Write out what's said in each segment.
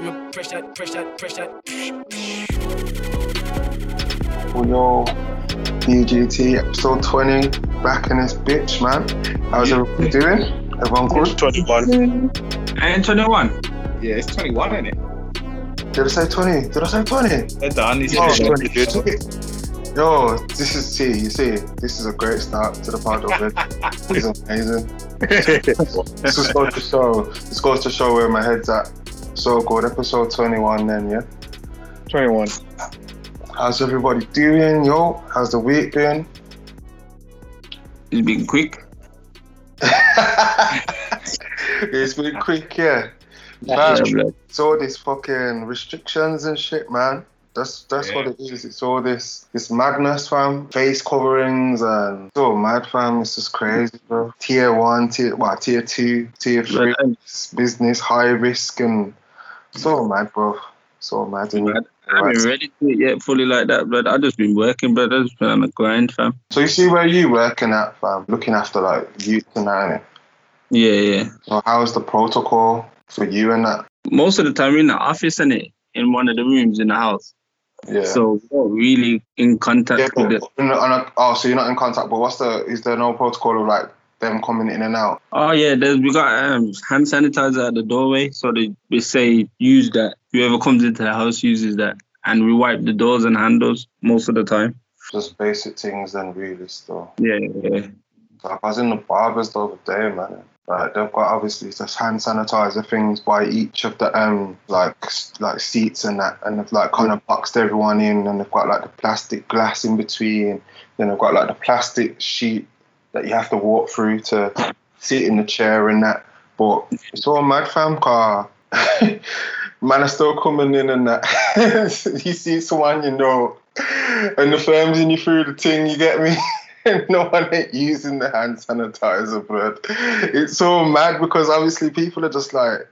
screaming, press that, press that, press that. Well, yo, DGT episode 20, back in this bitch, man. How's everybody doing? Everyone good? 21. And 21. Yeah, it's 21, isn't it? Did I say 20? Did I say 20? They're done. He's Oh, finished. you Yo, this is, see, you see, this is a great start to the pod already. this is amazing. This just goes to show, this goes to show where my head's at. So good, episode 21 then, yeah? 21. How's everybody doing, yo? How's the week been? It's been quick. it's been quick, yeah. Yeah, Fam, blood. it's all these fucking restrictions and shit, man. That's that's what it is. It's all this this madness, fam. Face coverings and so mad, fam. It's just crazy, bro. Tier one, tier well, tier two, tier three, Blood, business, high risk, and so mad, bro. So mad. Mad. I haven't ready to it yet fully like that, but I've just been working, but I've just been on the grind, fam. So you see where you working at, fam? Looking after like youth and that. Yeah, yeah. So how's the protocol for you and that? Most of the time we're in the office, and it in one of the rooms in the house. Yeah. So we're not really in contact Yeah, with but, the. on a- oh, so you're not in contact. But what's the? Is there no protocol of like them coming in and out? Oh yeah, there's we got um, hand sanitizer at the doorway, so they, they say use that. Whoever comes into the house uses that, and we wipe the doors and handles most of the time. Just basic things, then really still. Yeah, yeah. Like I was in the barbers the other day, man. Like they've got obviously just hand sanitizer things by each of the um like like seats and that, and they've like kind of boxed everyone in, and they've got like the plastic glass in between. Then they've got like the plastic sheet that you have to walk through to sit in the chair and that. But it's all mad, fam. Car man are still coming in and that. you see someone you know, and the firm's in you through the thing. You get me? no one ain't using the hand sanitizer, blood. It's so mad because obviously people are just like,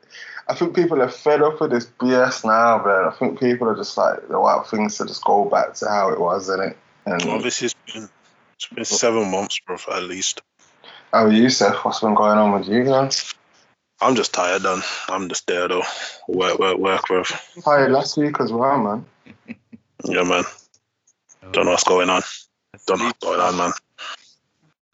I think people are fed up with this BS now, man. I think people are just like, they want things to just go back to how it was, innit? And Obviously, it's been, it's been seven months, bro, at least. how are you, Seth? What's been going on with you, man? I'm just tired, done. I'm just there, though. Work, work, work, bro. Tired last week as well, man. Yeah, man. Don't know what's going on. Don't know what's going on, man.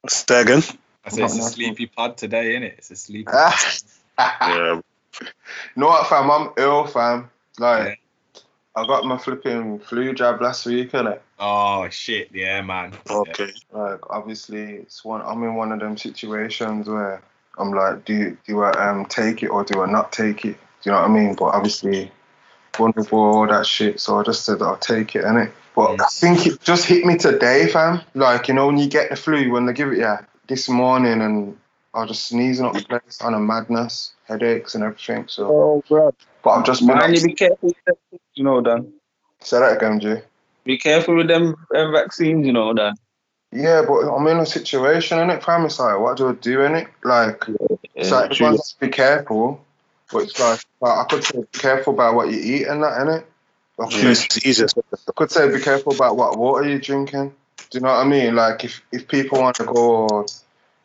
Say again? I said it's a sleepy pod today, innit? It's a sleepy Ah. Yeah. You know what, fam? I'm ill, fam. Like, I got my flipping flu jab last week, innit? Oh, shit. Yeah, man. Okay. like obviously it's one I'm in one of them situations where I'm like, do do I um take it or do I not take it? Do you know what I mean? But obviously vulnerable all that shit, so I just said I'll take it, innit? But I think it just hit me today, fam. Like, you know, when you get the flu, when they give it yeah, this morning and I was just sneezing up the place on a madness, headaches and everything. So Oh, bro. but I've just been Man, you be careful with them, you know, Dan. say that again, Jay. Be careful with them uh, vaccines, you know, Dan. Yeah, but I'm in a situation, innit, fam? It's like, what do I do, innit? Like, It's like true. everyone has to be careful, but it's like, like I could say be careful about what you eat and that, innit? I could, Yeah, say, it's easier. I could say be careful about what water you're drinking. Do you know what I mean? Like if, if people want to go,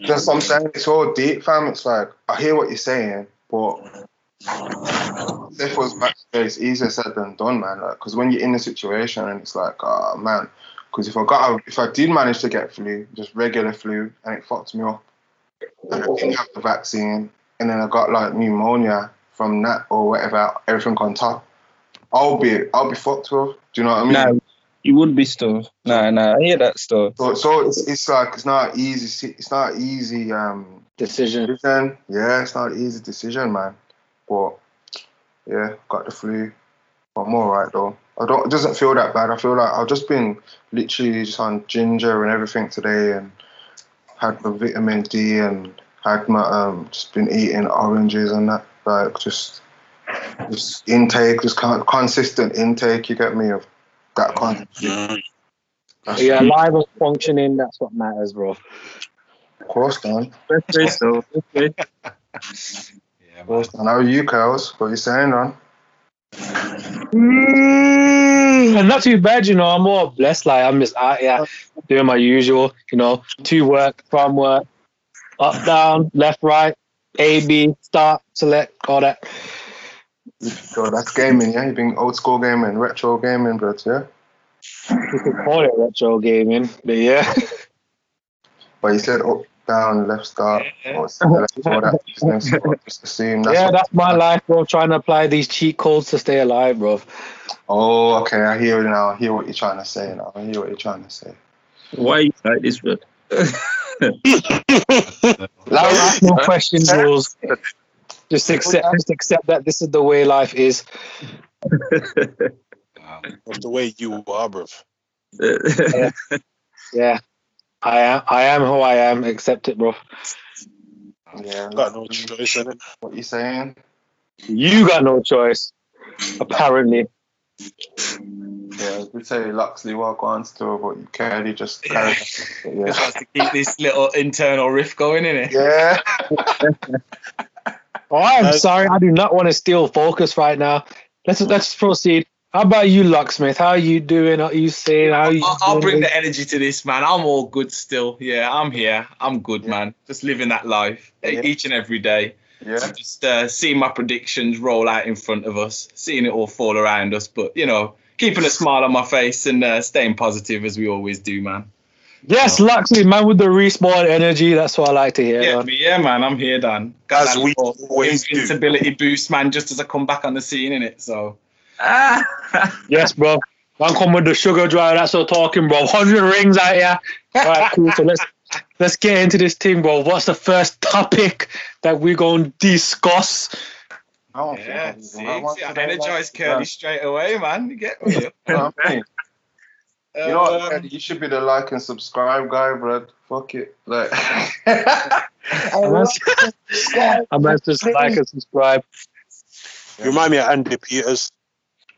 just what I'm saying it's all deep, fam. It's like I hear what you're saying, but if it was back it's easier said than done, man. Like because when you're in a situation and it's like, oh man, because if I got, if I did manage to get flu, just regular flu, and it fucked me up, and I didn't have the vaccine, and then I got like pneumonia from that or whatever, everything on top, I'll be, I'll be fucked, bro. Do you know what I mean? Nah, you would be still. Nah, nah, I hear that still. So, so it's, it's like it's not easy. It's not easy. Um, Decision. decision. Yeah, it's not an easy decision, man. But yeah, got the flu. But I'm alright though. I don't. It doesn't feel that bad. I feel like I've just been literally just on ginger and everything today, and had my vitamin D and had my um just been eating oranges and that like just just intake, just con- consistent intake. You get me of that kind. That's Yeah, alive and functioning, that's what matters, bro. Of course, man. Best way, so. Okay. Yeah, man. And how are you, Kels? What are you saying, man? Mm, and not too bad, you know. I'm more blessed. Like I'm just out here doing my usual, you know, to work, from work, up, down, left, right, A, B, start, select, all that. So that's gaming, yeah. You been old school gaming, retro gaming, but yeah. You could call it retro gaming, but yeah. But you said up, down, left start, Yeah. or select all that business. just assume that's yeah, that's my life, bro. Trying to apply these cheat codes to stay alive, bro. Oh, okay. I hear it now. I hear what you're trying to say now. I hear what you're trying to say. Why are you like this, bro? Ask no questions, rules. Just accept, just accept that this is the way life is. Wow. That's the way you are, bro. Yeah, I am. I am who I am. Accept it, bro. Yeah. Got no choice in it. What you saying? You got no choice, apparently. Yeah, we say Luxley walk on still, but you can't. You just carry. Yeah. Just has to keep this little internal riff going, innit? Yeah. Oh, I'm Uh, sorry. I do not want to steal focus right now. Let's let's proceed. How about you, Locksmith? How are you doing? Are you saying? How are you? I'll, I'll bring the energy to this, man. I'm all good still. Yeah, I'm here. I'm good, Yeah. man. Just living that life Yeah. each and every day. Yeah. Just uh, seeing my predictions roll out in front of us, seeing it all fall around us. But, you know, keeping a smile on my face and uh, staying positive as we always do, man. Yes, Luxley, man with the respawn energy. That's what I like to hear. Yeah, man. me- yeah, man. I'm here, Dan. Got As we little always do. invincibility boost, man, just as I come back on the scene, in it. So, ah. Yes, bro. Man, come with the sugar dry. That's what talking, bro. Hundred rings out here. All right, cool. So let's let's get into this thing, bro. What's the first topic that we're gonna discuss? I don't yeah, think see, I want see, I to- energized Curly straight away, man. You get me? You know what You know what, Um, You should be the like and subscribe guy, bro. Fuck it. Like, I must just like and subscribe. You remind me of Andy Peters.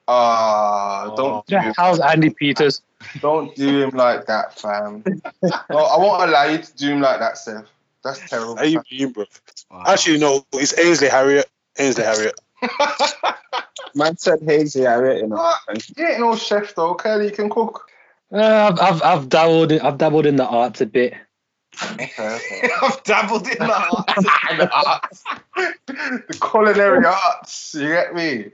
ah, don't do Yeah, how's Andy Peters? don't do him like that, fam. no, I won't allow you to do him like that, Seth. That's terrible. How you fam. mean, bro? wow. Actually, no, it's Ainsley Harriott. Ainsley Harriott. Man said hazy, I rate, you know. What? You ain't no chef though, Kelly. You can cook. Uh, I've, I've I've dabbled in, I've dabbled in the arts a bit. Okay, okay. I've dabbled in that. the arts, the culinary arts. You get me?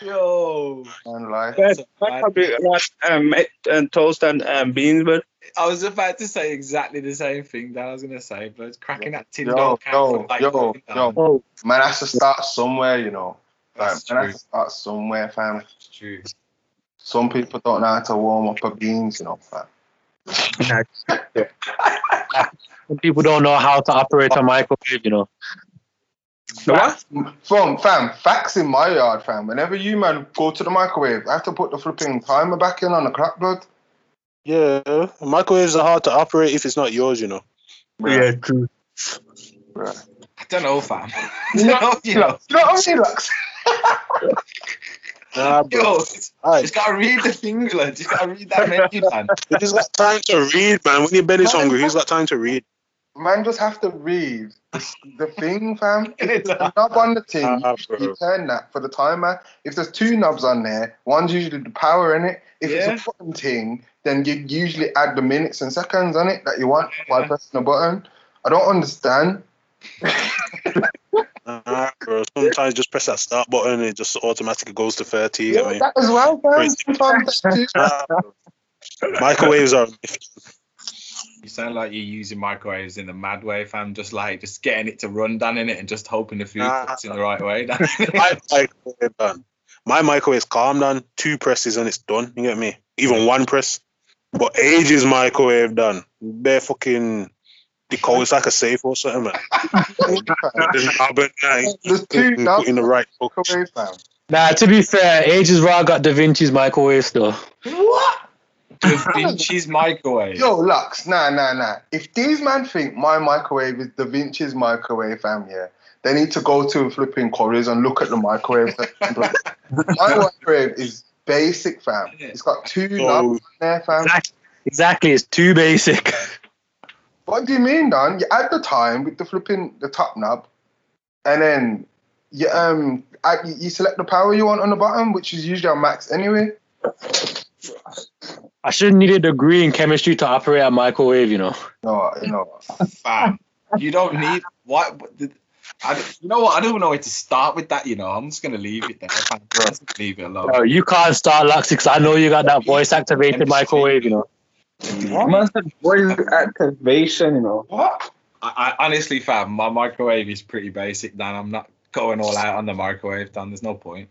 Yo. And like, Yeah, So I probably like um, and toast and um, beans, but I was about to say exactly the same thing that I was gonna say, but it's cracking that tin Yo, dog can yo, from, like, yo, going yo. Oh, man has to start somewhere, you know. Like, That's man true. has to start somewhere, fam. That's true. Some people don't know how to warm up a beans, you know, fam. some people don't know how to operate a microwave. You know. what? Fam, fam, facts in my yard, fam. Whenever you man go to the microwave, I have to put the flipping timer back in on the clock, blood. Yeah, microwaves are hard to operate if it's not yours, you know. Yeah, true. Right. I don't know, fam. You know, you know, you know what I mean, Lux? Nah, bro. yo, it's, just gotta read the thing, blood. Just gotta read that menu, man. You just got time to read, man. When your belly's hungry, who's got time to read? Man just have to read the, thing, fam. If It's there's a knob on the thing, Ah, you, you turn that for the timer. If there's two knobs on there, one's usually the power in it. If Yeah. it's a button thing, then you usually add the minutes and seconds on it that you want by Yeah. pressing the button. I don't understand. Nah, bro. Sometimes just press that start button and it just automatically goes to 30. You Yeah, get me? that as well, fam. Sometimes. Nah, bro. Microwaves are. You sound like you're using microwaves in the mad way, fam. Just like just getting it to run down in it and just hoping the food Nah. cooks in the right way. My microwave done. My microwave's calm down. Two presses and it's done. You get me? Even one press. But ages microwave done. Bare fucking. The code is like a safe or something, man. There's knob and that. There's two Put in the right hook. Nah, to be fair, ages where I got Da Vinci's microwave though. What? Da Vinci's microwave. Yo, Lux, nah, nah, nah. If these man think my microwave is Da Vinci's microwave, fam, yeah, they need to go to flipping Currys and look at the microwave. my microwave is basic, fam. It's got two knobs So, on there, fam. Exactly, exactly. It's too basic. What do you mean, Don? You add the time with the flipping the top knob, and then you um add, you you select the power you want on the bottom, which is usually on max anyway. I shouldn't need a degree in chemistry to operate a microwave. You know. No, you know. Fam, you don't need what? what the- I, don't- you know what? I don't know where to start with that. You know, I'm just gonna leave it there. Leave it alone. No, you can't start Luxy because I know you got that voice activated microwave, you know. Man said voice activation, you know. What? I, I honestly, fam, my microwave is pretty basic. Dan, I'm not going all out on the microwave. Dan, there's no point.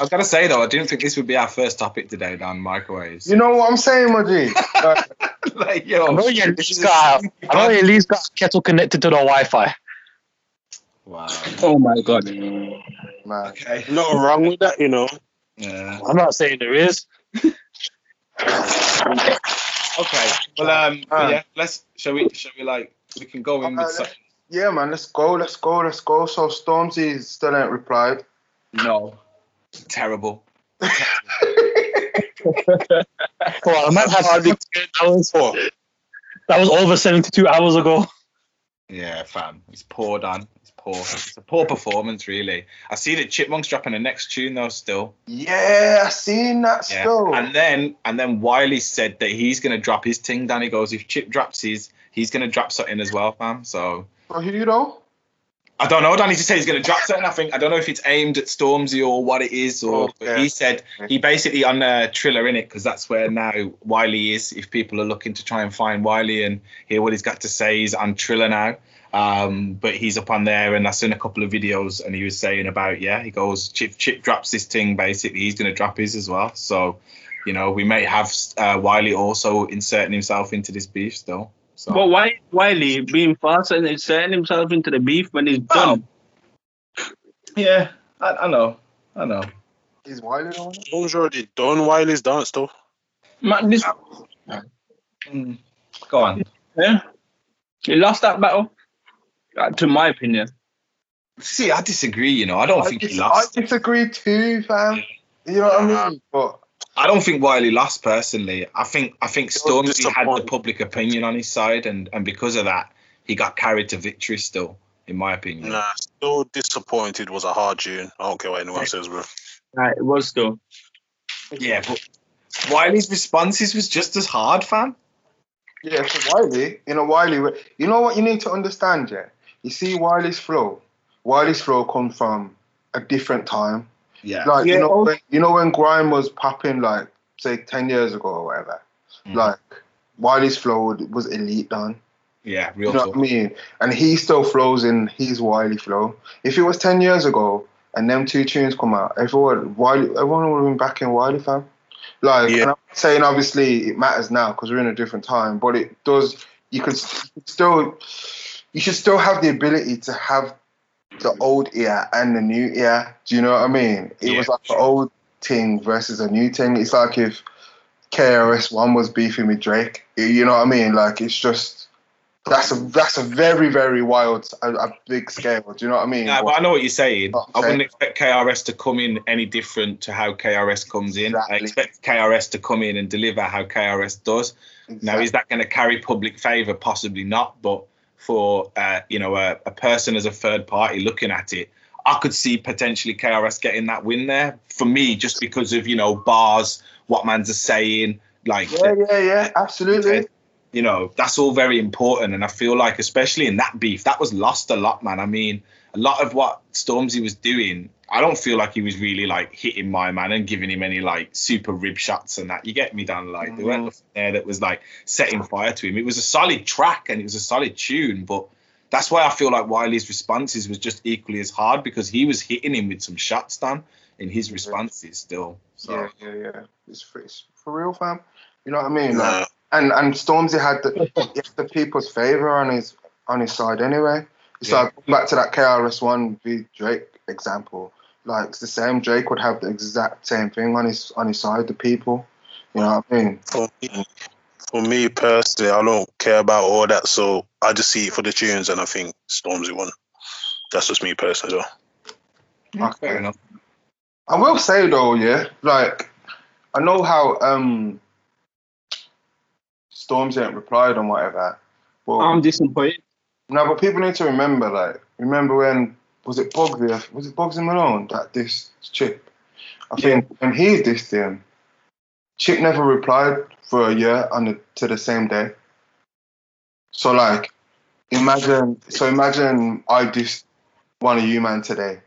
I've got to say though, I didn't think this would be our first topic today, Dan. Microwaves. You know what I'm saying, my G? Like, like, yo, I know you at least got, I know you at least got a kettle connected to the Wi-Fi. Wow. Oh my god. man. Okay. Nothing wrong with that, you know. Yeah. I'm not saying there is. Okay. Well, um, Uh. yeah. Let's. Shall we? Shall we like? We can go in Uh, with. Some, Yeah, man. Let's go. Let's go. Let's go. So Stormzy still ain't replied. no. Terrible. Well, I might have that was, Oh, that was over 72 hours ago. Yeah, fam. It's poor, Dan. It's poor. It's a poor performance, really. I see that Chipmunk's dropping the next tune though. Still. Yeah, I seen that Yeah. still. And then and then Wiley said that he's gonna drop his thing. Danny goes, if Chip drops his, he's gonna drop something as well, fam. So For who though? I don't know. Danny just said he's gonna drop something. I think I don't know if it's aimed at Stormzy or what it is, or Oh, but yeah. he said he basically on uh, Triller in it because that's where now Wiley is. If people are looking to try and find Wiley and hear what he's got to say, he's on Triller now. Um, but he's up on there, and I seen a couple of videos, and he was saying about yeah, he goes Chip Chip drops this thing basically, he's gonna drop his as well. So, you know, we may have uh, Wiley also inserting himself into this beef still. So But why Wiley being fast and inserting himself into the beef when he's Well, done? yeah, I, I know, I know. Is Wiley on it? Jones already done Wiley's dance though. Man, this Mm. Go on. yeah. He lost that battle. Uh, to my opinion. See, I disagree. You know, I don't I, think he dis- lost. I disagree too, fam. You know what I mean? But I don't think Wiley lost personally. I think I think was Stormzy had the public opinion on his side, and and because of that, he got carried to victory. Still, in my opinion. Nah, still disappointed was a hard tune. I don't care what anyone says, bro. Right, it was though. Yeah, but Wiley's responses was just as hard, fam. yeah, so Wiley, you know, Wiley, you know what you need to understand, yeah? You see Wiley's flow. Wiley's flow comes from a different time. Yeah. Like Yeah, you know, oh. when, you know when grime was popping, like say ten years ago or whatever. Mhm. Like Wiley's flow was elite done. Yeah, real. You know talk. what I mean? And he still flows in his Wiley flow. If it was ten years ago and them two tunes come out, everyone Wiley, everyone would have been back in Wiley fam. Like, Yeah. and I'm not saying obviously it matters now because we're in a different time, but it does. You could, you could still, you should still have the ability to have the mm-hmm. old ear and the new ear. Do you know what I mean? It Yeah, was like sure. an old thing versus a new thing. It's like if KRS One was beefing with Drake. You know what I mean? Like it's just that's a that's a very very wild a, a big scale. Do you know what I mean? Yeah, but I know what you're saying. Oh, I wouldn't expect KRS to come in any different to how KRS comes in. I expect KRS to come in and deliver how KRS does. Now, is that going to carry public favour? Possibly not. But for uh, you know a, a person as a third party looking at it, I could see potentially KRS getting that win there. For me, just because of you know bars, what man's are saying, like yeah, yeah, yeah, absolutely. you know that's all very important and i feel like especially in that beef that was lost a lot man i mean a lot of what stormzy was doing i don't feel like he was really like hitting my man and giving him any like super rib shots and that you get me down like there weren't mm-hmm. nothing there that was like setting fire to him it was a solid track and it was a solid tune but that's why i feel like wiley's responses was just equally as hard because he was hitting him with some shots done in his mm-hmm. responses still so Yeah, yeah, yeah. It's for, it's for real, fam. You know what I mean? Like, and and Stormzy had the had the people's favor on his on his side anyway. It's Yeah. like back to that KRS One v Drake example. Like it's the same. Drake would have the exact same thing on his on his side. The people. You know what I mean? for me, for me personally, I don't care about all that, so I just see it for the tunes, and I think Stormzy won. That's just me personally. Though. Okay. fair enough I will say though, yeah, like I know how um Stormzy ain't replied on whatever. But I'm disappointed. No, but people need to remember, like, remember when was it Bugzy? Was it Bugzy Malone that this Chip? I think when he dissed him, Chip never replied for a year on the to the same day. So like, imagine. So imagine I just one of you man today.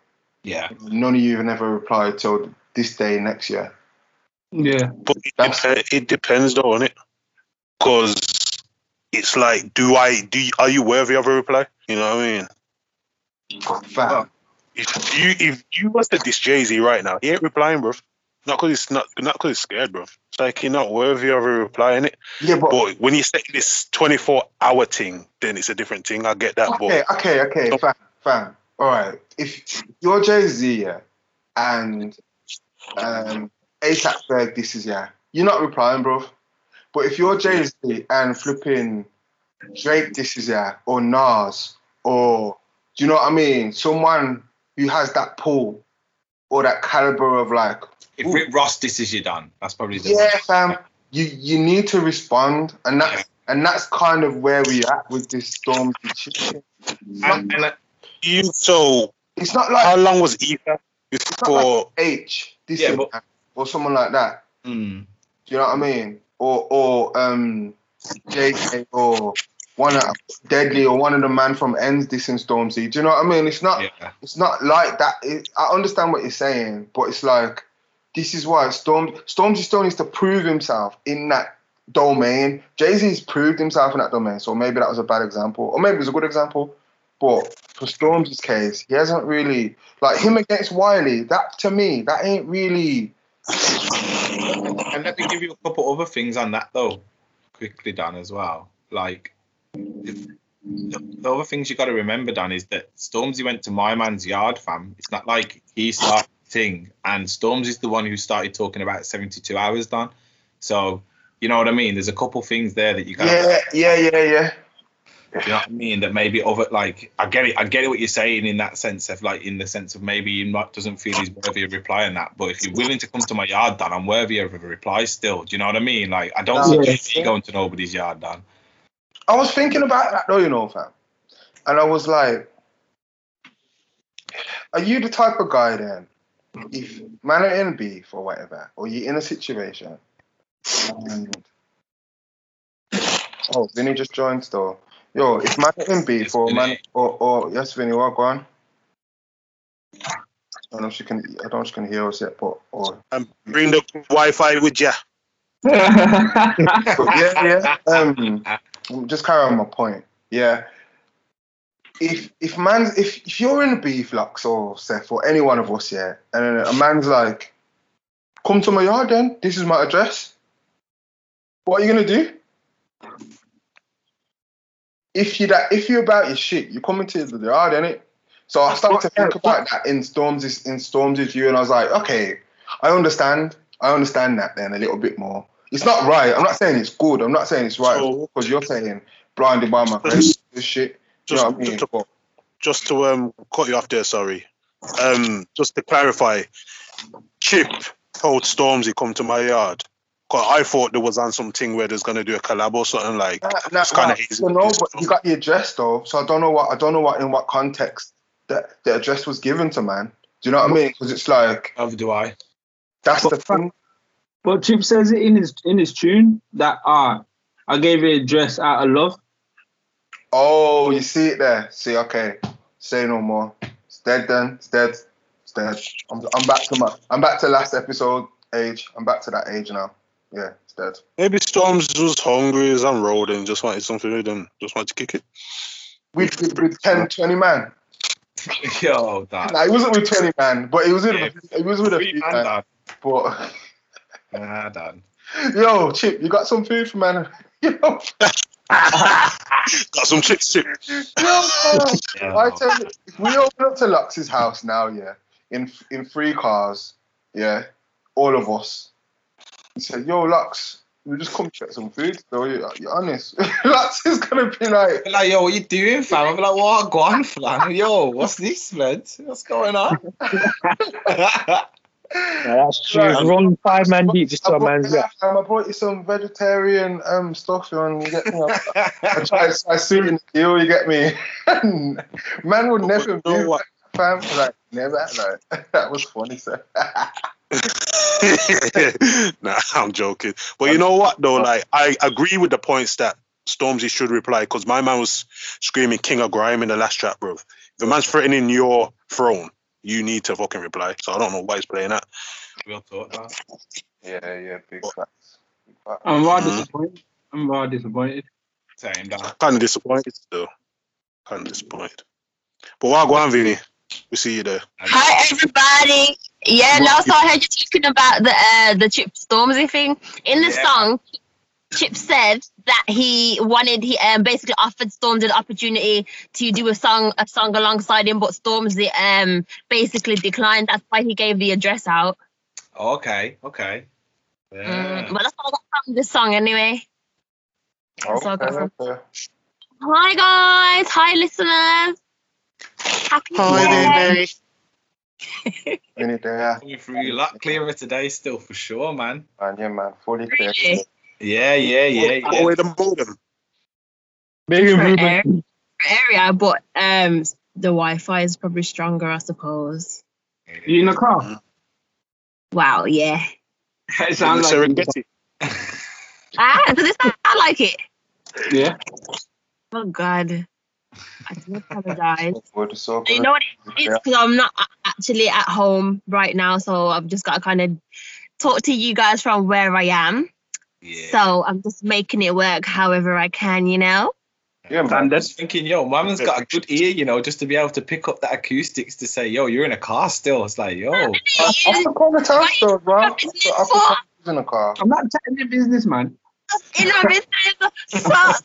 Yeah. None of you have never replied till this day next year. Yeah. But it, dep- it depends though, on it, because it's like, do I do? You, are you worthy of a reply? You know what I mean? Fam. If you if you was to diss Jay Z right now, he ain't replying, bro. Not because he's not not because he's scared, bro. It's like you're not worthy of a reply, innit? Yeah, but But when you say this 24 hour thing, then it's a different thing. I get that, okay, but okay, okay, fam, fam. All right. If you're Jay Z, yeah, and um, ASAP Ferg, this is yeah, you're not replying, bro. But if you're Jay Z and flipping Drake, this is yeah, or Nas, or do you know what I mean? Someone who has that pull or that caliber of like, If Rick Ross disses you done, that's probably the yeah, fam, you you need to respond, and that's Yeah. and that's kind of where we at with this storm. And, and, uh, you so It's not like how long was Ether not before? H, this Yeah, but- or someone like that. mm, Do you know what I mean? Or or um JK or one of Deadly or one of the man from Ends this and Stormzy. Do you know what I mean? It's not yeah. it's not like that. It, I understand what you're saying, but it's like this is why Storm Stormzy still needs to prove himself in that domain. Jay Z's proved himself in that domain, so maybe that was a bad example, or maybe it was a good example. But for Stormzy's case, he hasn't really like him against Wiley. That to me, that ain't really. And let me give you a couple other things on that though, quickly, Dan, as well. Like the, the other things you got to remember, Dan, is that Stormzy went to my man's yard, fam. It's not like he started thing, and Stormzy's the one who started talking about 72 hours, Dan. So you know what I mean. There's a couple things there that you got. Yeah, yeah, yeah, yeah. You know what I mean? That maybe other like I get it. I get it what you're saying in that sense of like in the sense of maybe he not doesn't feel he's worthy of replying that. But if you're willing to come to my yard, Dan, I'm worthy of a reply still. Do you know what I mean? Like I don't see you going to nobody's yard, Dan. I was thinking about that though, you know, fam. And I was like, are you the type of guy then, if man are in beef or whatever, or you're in a situation and oh, Vinny just joined still. Yo, it's man are in beef Yes, or man Vinny. or, or yes, Vinny, what go on? I don't know if she can I don't know if she can hear us yet, but or And bring the Wi-Fi with you. Yeah, yeah. Um, just carry on my point. Yeah. If if man's if, if you're in a beef, Lux or Seth or any one of us, yeah, and a man's like, come to my yard then, this is my address. What are you gonna do? If you that if you're about your shit, you come into the yard, innit? So I started to think about that in Storm's in Storm's view, and I was like, okay, I understand. I understand that then a little bit more. It's not right. I'm not saying it's good. I'm not saying it's right So- because you're saying blinded by my face. This shit. You Just, know I mean? just, to, just to um cut you off there, sorry. Um, just to clarify, Chip told Stormzy come to my yard. Cause I thought there was on something where there's gonna do a collab or something like. Nah, nah, It's kinda nah, easy I to know, do but you got the address though, so I don't know what I don't know what in what context that the address was given to man. Do you know what I mean? Because it's like Neither do I. that's the thing. But Chip says it in his in his tune that ah, I gave it a dress out of love. Oh, you see it there. See, okay. Say no more. It's dead then. It's dead. It's dead. I'm, I'm back to my I'm back to last episode age. I'm back to that age now. Yeah, it's dead. Maybe Storms was hungry as on road and just wanted something with them. Just wanted to kick it. With, with, with 10, 20 man. Yo, Dan. Nah, he wasn't with 20 man, but it was with Yeah. he was with a Free few man, man. Dan. But Nah, Dan. yo, Chip, you got some food for man? Yo, Got some chips chip. yo, Yeah. I tell you, if we open up to Lux's house now, yeah, in in three cars, yeah, all of us. He said, "Yo, Lux, we just come get some food." So you, you're honest, Lux is gonna be like, Like, yo, what you doing, fam? I'm like, what? Go on, fam. Yo, what's this, man? What's going on? Yeah, that's true. Right. Run five man deep just to I a man's brought, yeah. um, I brought you some vegetarian um stuff, and you get me. I tried to I suit in the deal, you get me. Man would never You know do what? fam, like never. Like that was funny, sir. nah, I'm joking. But you know what though? Like I agree with the points that Stormzy should reply because my man was screaming King of Grime in the last track, bro. If the man's threatening your throne, you need to fucking reply. So I don't know why he's playing that. Real talk, man. Yeah, yeah, big facts. I'm rather Mhm. disappointed. I'm rather disappointed. Same, down. Kind of disappointed still. Kind of disappointed. But why go on, Vinny? We see you there. Hi everybody. Yeah, no, so I heard you talking about the uh, the Chip Stormzy thing. In the Yeah. song, Chip said that he wanted he um, basically offered Stormzy the opportunity to do a song a song alongside him, but Stormzy um basically declined. That's why he gave the address out. Okay, okay. Mm, Yeah. but that's all I got from this song anyway. That's all I got Okay, from- Hi guys, hi listeners. Happy Hi, New Year. Vinny there, Coming through a lot clearer today, still for sure, man. man. Yeah, man. Fully clear. Really? Yeah, yeah, yeah, Oh, yeah. wait, the modem. Big Different improvement. area, but um the Wi-Fi is probably stronger, I suppose. You in the car? Wow, yeah. It sounds the like Serengeti. Ah, does it sound like it? yeah. Oh God. I do apologize. So good, so good. You know what it is? Because I'm not actually at home right now, so I've just got to kind of talk to you guys from where I am. yeah. So I'm just making it work however I can, you know? Yeah, man. Standard. just thinking, yo, my man's got a good ear, you know, just to be able to pick up that acoustics to say, yo, you're in a car still. It's like, yo, I can call the time store, bro. I What is can it I for? can put in a car. I'm not chatting the business, man. In my business. So,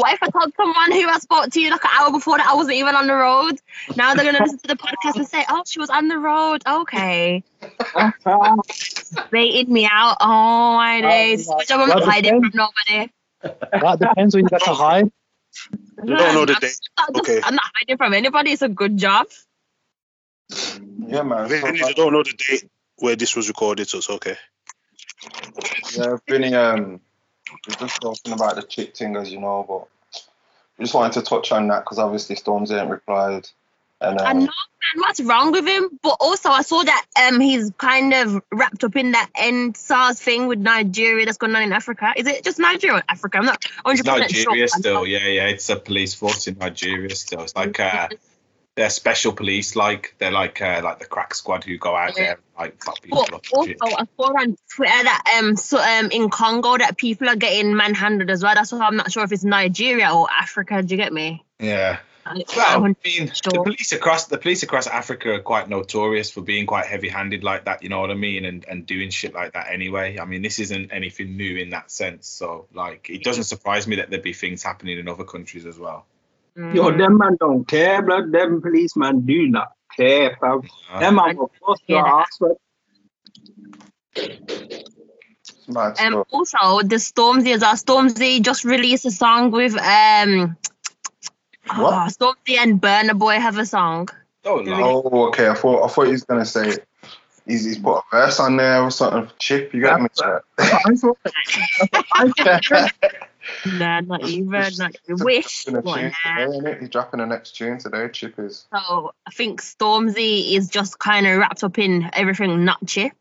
what if I told someone who I spoke to you like an hour before that I wasn't even on the road? Now they're gonna listen to the podcast and say, "Oh, she was on the road." Okay, baited me out. Oh my days! Good job I'm not Well, hiding from nobody. That depends when you get to hide. You don't know the I'm date. Okay. I'm not hiding from anybody. It's a good job. Yeah, man. So, you don't know the date where this was recorded, so it's okay. Yeah, Vinny, um, we're just talking about the chip thing, as you know, but we just wanted to touch on that because obviously Storms ain't replied. And I um, know, man, what's wrong with him? But also, I saw that um he's kind of wrapped up in that end SARS thing with Nigeria that's going on in Africa. Is it just Nigeria or Africa? I'm not 100 it's percent sure. Nigeria still. Yeah, yeah. It's a police force in Nigeria still. It's like, uh, they're special police, like, they're like, uh, like the crack squad who go out Yeah. there, and, like, fuck people But up. also. I saw on Twitter that um so um in Congo that people are getting manhandled as well. That's why I'm not sure if it's Nigeria or Africa. Do you get me? Yeah. Well, I mean, the police across the police across Africa are quite notorious for being quite heavy-handed like that. You know what I mean, and and doing shit like that anyway. I mean, this isn't anything new in that sense. So, like, it doesn't surprise me that there'd be things happening in other countries as well. Yo, them man don't care, blood. Them policemen do not care, fam. Uh, Them man will bust your Yeah. ass, blood. it's mad Um, stuff. also, the Stormzy as well. Stormzy just released a song with um. What? Oh, Stormzy and Burna Boy have a song. don't lie. Oh, okay. I thought I thought he was gonna say he's, he's put a verse on there or something. Chip, you got me. chat? I thought, I thought, Nah, not even. Not wish. Dropping a What, tune nah. today. He's dropping the next tune today. Chip is. So I think Stormzy is just kind of wrapped up in everything not Chip.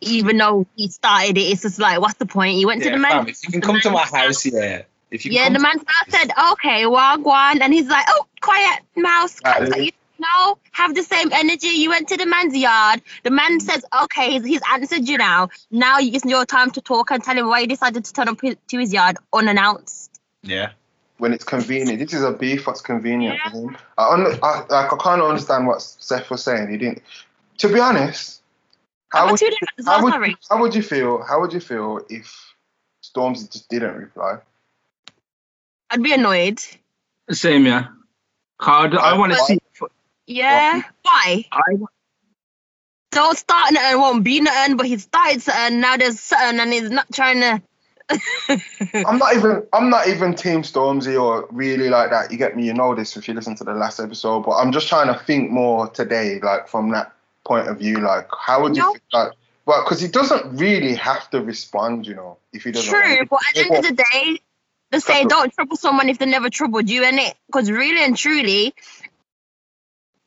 Even though he started it, it's just like, what's the point? He went to the man. fam, if you can come to my house, yeah. If you Yeah, come the to- man said, okay, wagwan. And he's like, oh, quiet, mouse. Cat, you know, have the same energy. You went to the man's yard. The man says, okay, he's, he's answered you now. Now it's your time to talk and tell him why you decided to turn up to his yard unannounced. yeah. when it's convenient. This is a beef that's convenient Yeah. for him. I, un- I like I kind of understand what Seth was saying. He didn't. To be honest, how would, you, how well, would how would you feel? How would you feel if Storms just didn't reply? I'd be annoyed. same, yeah. Card, I want to see. Yeah. Why? I, Don't start nothing, won't be nothing, but he started something, now there's something and he's not trying to. I'm not even I'm not even Team Stormzy or really like that. You get me? You know this if you listen to the last episode. But I'm just trying to think more today, like from that point of view. Like, how would you No. think, like? Well, because he doesn't really have to respond, you know, if he doesn't. True, but at the end of the day, they say don't trouble someone if they never troubled you, and it Because really and truly,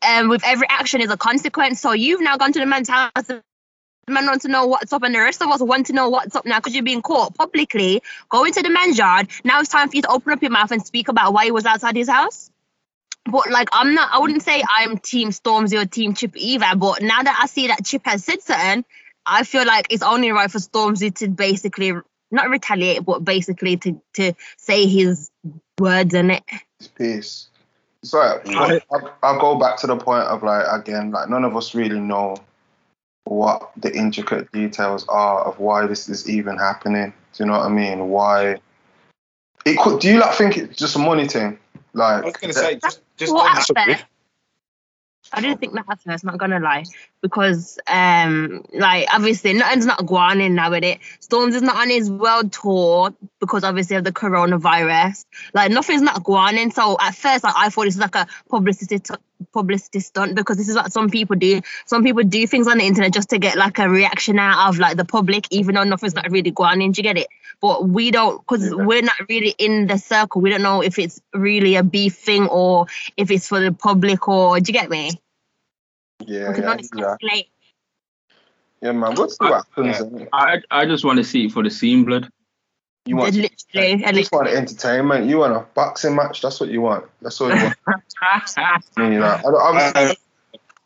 um, with every action is a consequence. So you've now gone to the man's house man want to know what's up, and the rest of us want to know what's up now because you're being caught publicly. Go into the men's yard. Now it's time for you to open up your mouth and speak about why he was outside his house. But like, I'm not. I wouldn't say I'm Team Stormzy or Team Chip either. But now that I see that Chip has said something, I feel like it's only right for Stormzy to basically not retaliate, but basically to to say his words in it. It's peace. It's. I'll, I'll go back to the point of like again, like none of us really know what the intricate details are of why this is even happening. Do you know what I mean? Why it could? Do you like think it's just a money thing? Like I was gonna say just just Well, on at that- first, I didn't think that at first, not gonna lie. Because um like obviously nothing's not going in now with it. Storms is not on his world tour because obviously of the coronavirus. Like nothing's not going in. So at first like, I thought this was like a publicity t- publicity stunt because this is what some people do. Some people do things on the internet just to get like a reaction out of like the public, even though nothing's not really going in. Do you get it? But we don't because Yeah. we're not really in the circle. We don't know if it's really a beef thing or if it's for the public or do you get me? Yeah, We can yeah, only yeah, speculate. yeah, man. What's the happens? Yeah. I I just want to see it for the scene, blood. You want literally, you just want entertainment. You want a boxing match. That's what you want. That's all you want. I mean, like, I don't, I'm Uh,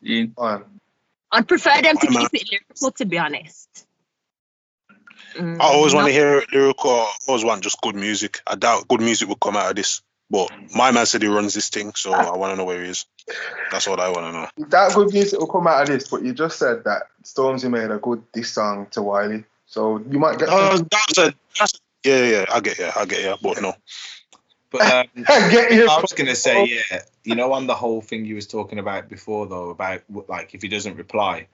Yeah. fine. I'd prefer them to I'm keep it lyrical, to be honest. Mm, I always want to hear it lyrical. I always want just good music. I doubt good music will come out of this. But my man said he runs this thing, so I want to know where he is. That's what I want to know. That good music will come out of this, but you just said that Stormzy made a good diss song to Wiley, so you might get. Uh, some- that's a, that's a, yeah, yeah, I get yeah, I get yeah, but no. But um, get you. I was gonna say, yeah, you know, on the whole thing you was talking about before, though, about like if he doesn't reply,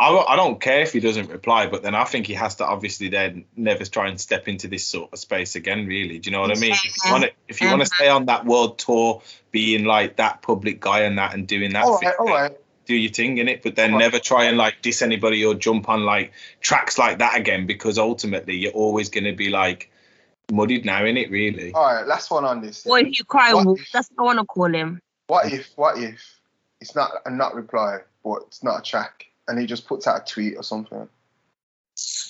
I, don't- I don't care if he doesn't reply, but then I think he has to obviously then never try and step into this sort of space again. Really, do you know what I mean? If you want to, if you want to stay on that world tour, being like that public guy and that, and doing that, All thing, right, all right. do your thing in it, but then Right. never try and like diss anybody or jump on like tracks like that again, because ultimately you're always gonna be like muddied now in it, really. All right, last one on this. Or if you cry What- wolf, that's what I want to call him. What if, what if it's not a not reply, but it's not a track, and he just puts out a tweet or something?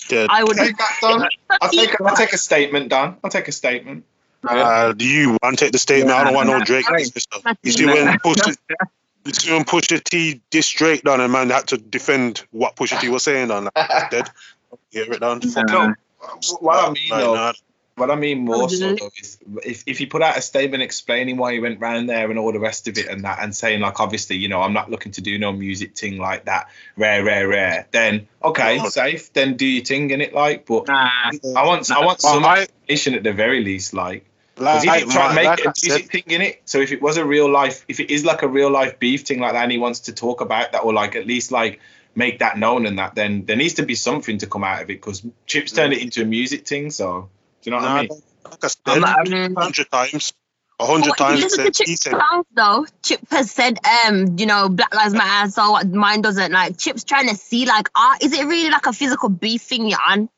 Yeah, I would. Take that, Don. I'll take, I'll take a statement, Dan. I'll take a statement. uh, do you want to take the statement? I don't want no Drake. Right. stuff. You see when Pusha, you see when Pusha T diss Drake down, and man had to defend what Pusha T was saying on like, dead. Hear it down. Fuck no. What I mean, though, nah, what I mean more so though is if, if he put out a statement explaining why he went round there and all the rest of it and that and saying like obviously you know I'm not looking to do no music thing like that. Rare rare rare. Then okay safe. Then do your thing in it like but Nah, I want I want Well, some I- information at the very least like Because like, he didn't try and like make it I a said, music thing in it. So if it was a real life, if it is like a real life beef thing like that, and he wants to talk about that or like at least like make that known and that, then there needs to be something to come out of it because Chips turned mm. it into a music thing. So do you know what I mean? like I said, I'm not a hundred times, a hundred But if you times. listen to Said, he Chip's said, songs though, Chip has said, um, you know, Black Lives Matter, so what mine doesn't. Like, Chip's trying to see, like, ah, is it really like a physical beef thing you're on?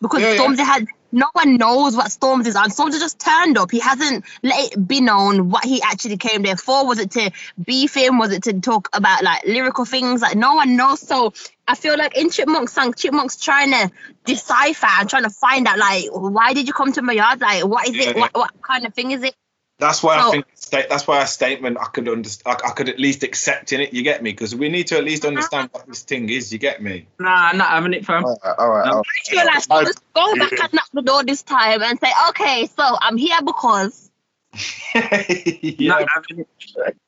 Because Yeah, yeah. Had, no one knows what Stormzy is on. Stormzy just turned up. He hasn't let it be known what he actually came there for. Was it to beef him? Was it to talk about like lyrical things? Like, no one knows. So I feel like in Chipmunk's song, Chipmunk's trying to decipher and trying to find out, like, why did you come to my yard? Like, what is it? What, what kind of thing is it? That's why I oh. think that's why a statement I could understand. I, I could at least accept in it. You get me? Because we need to at least understand what this thing is. You get me? nah, I'm not having it, fam. All right, all right. No. all right. I feel like go back and knock the door this time and say, okay, so I'm here because yeah. Not having it.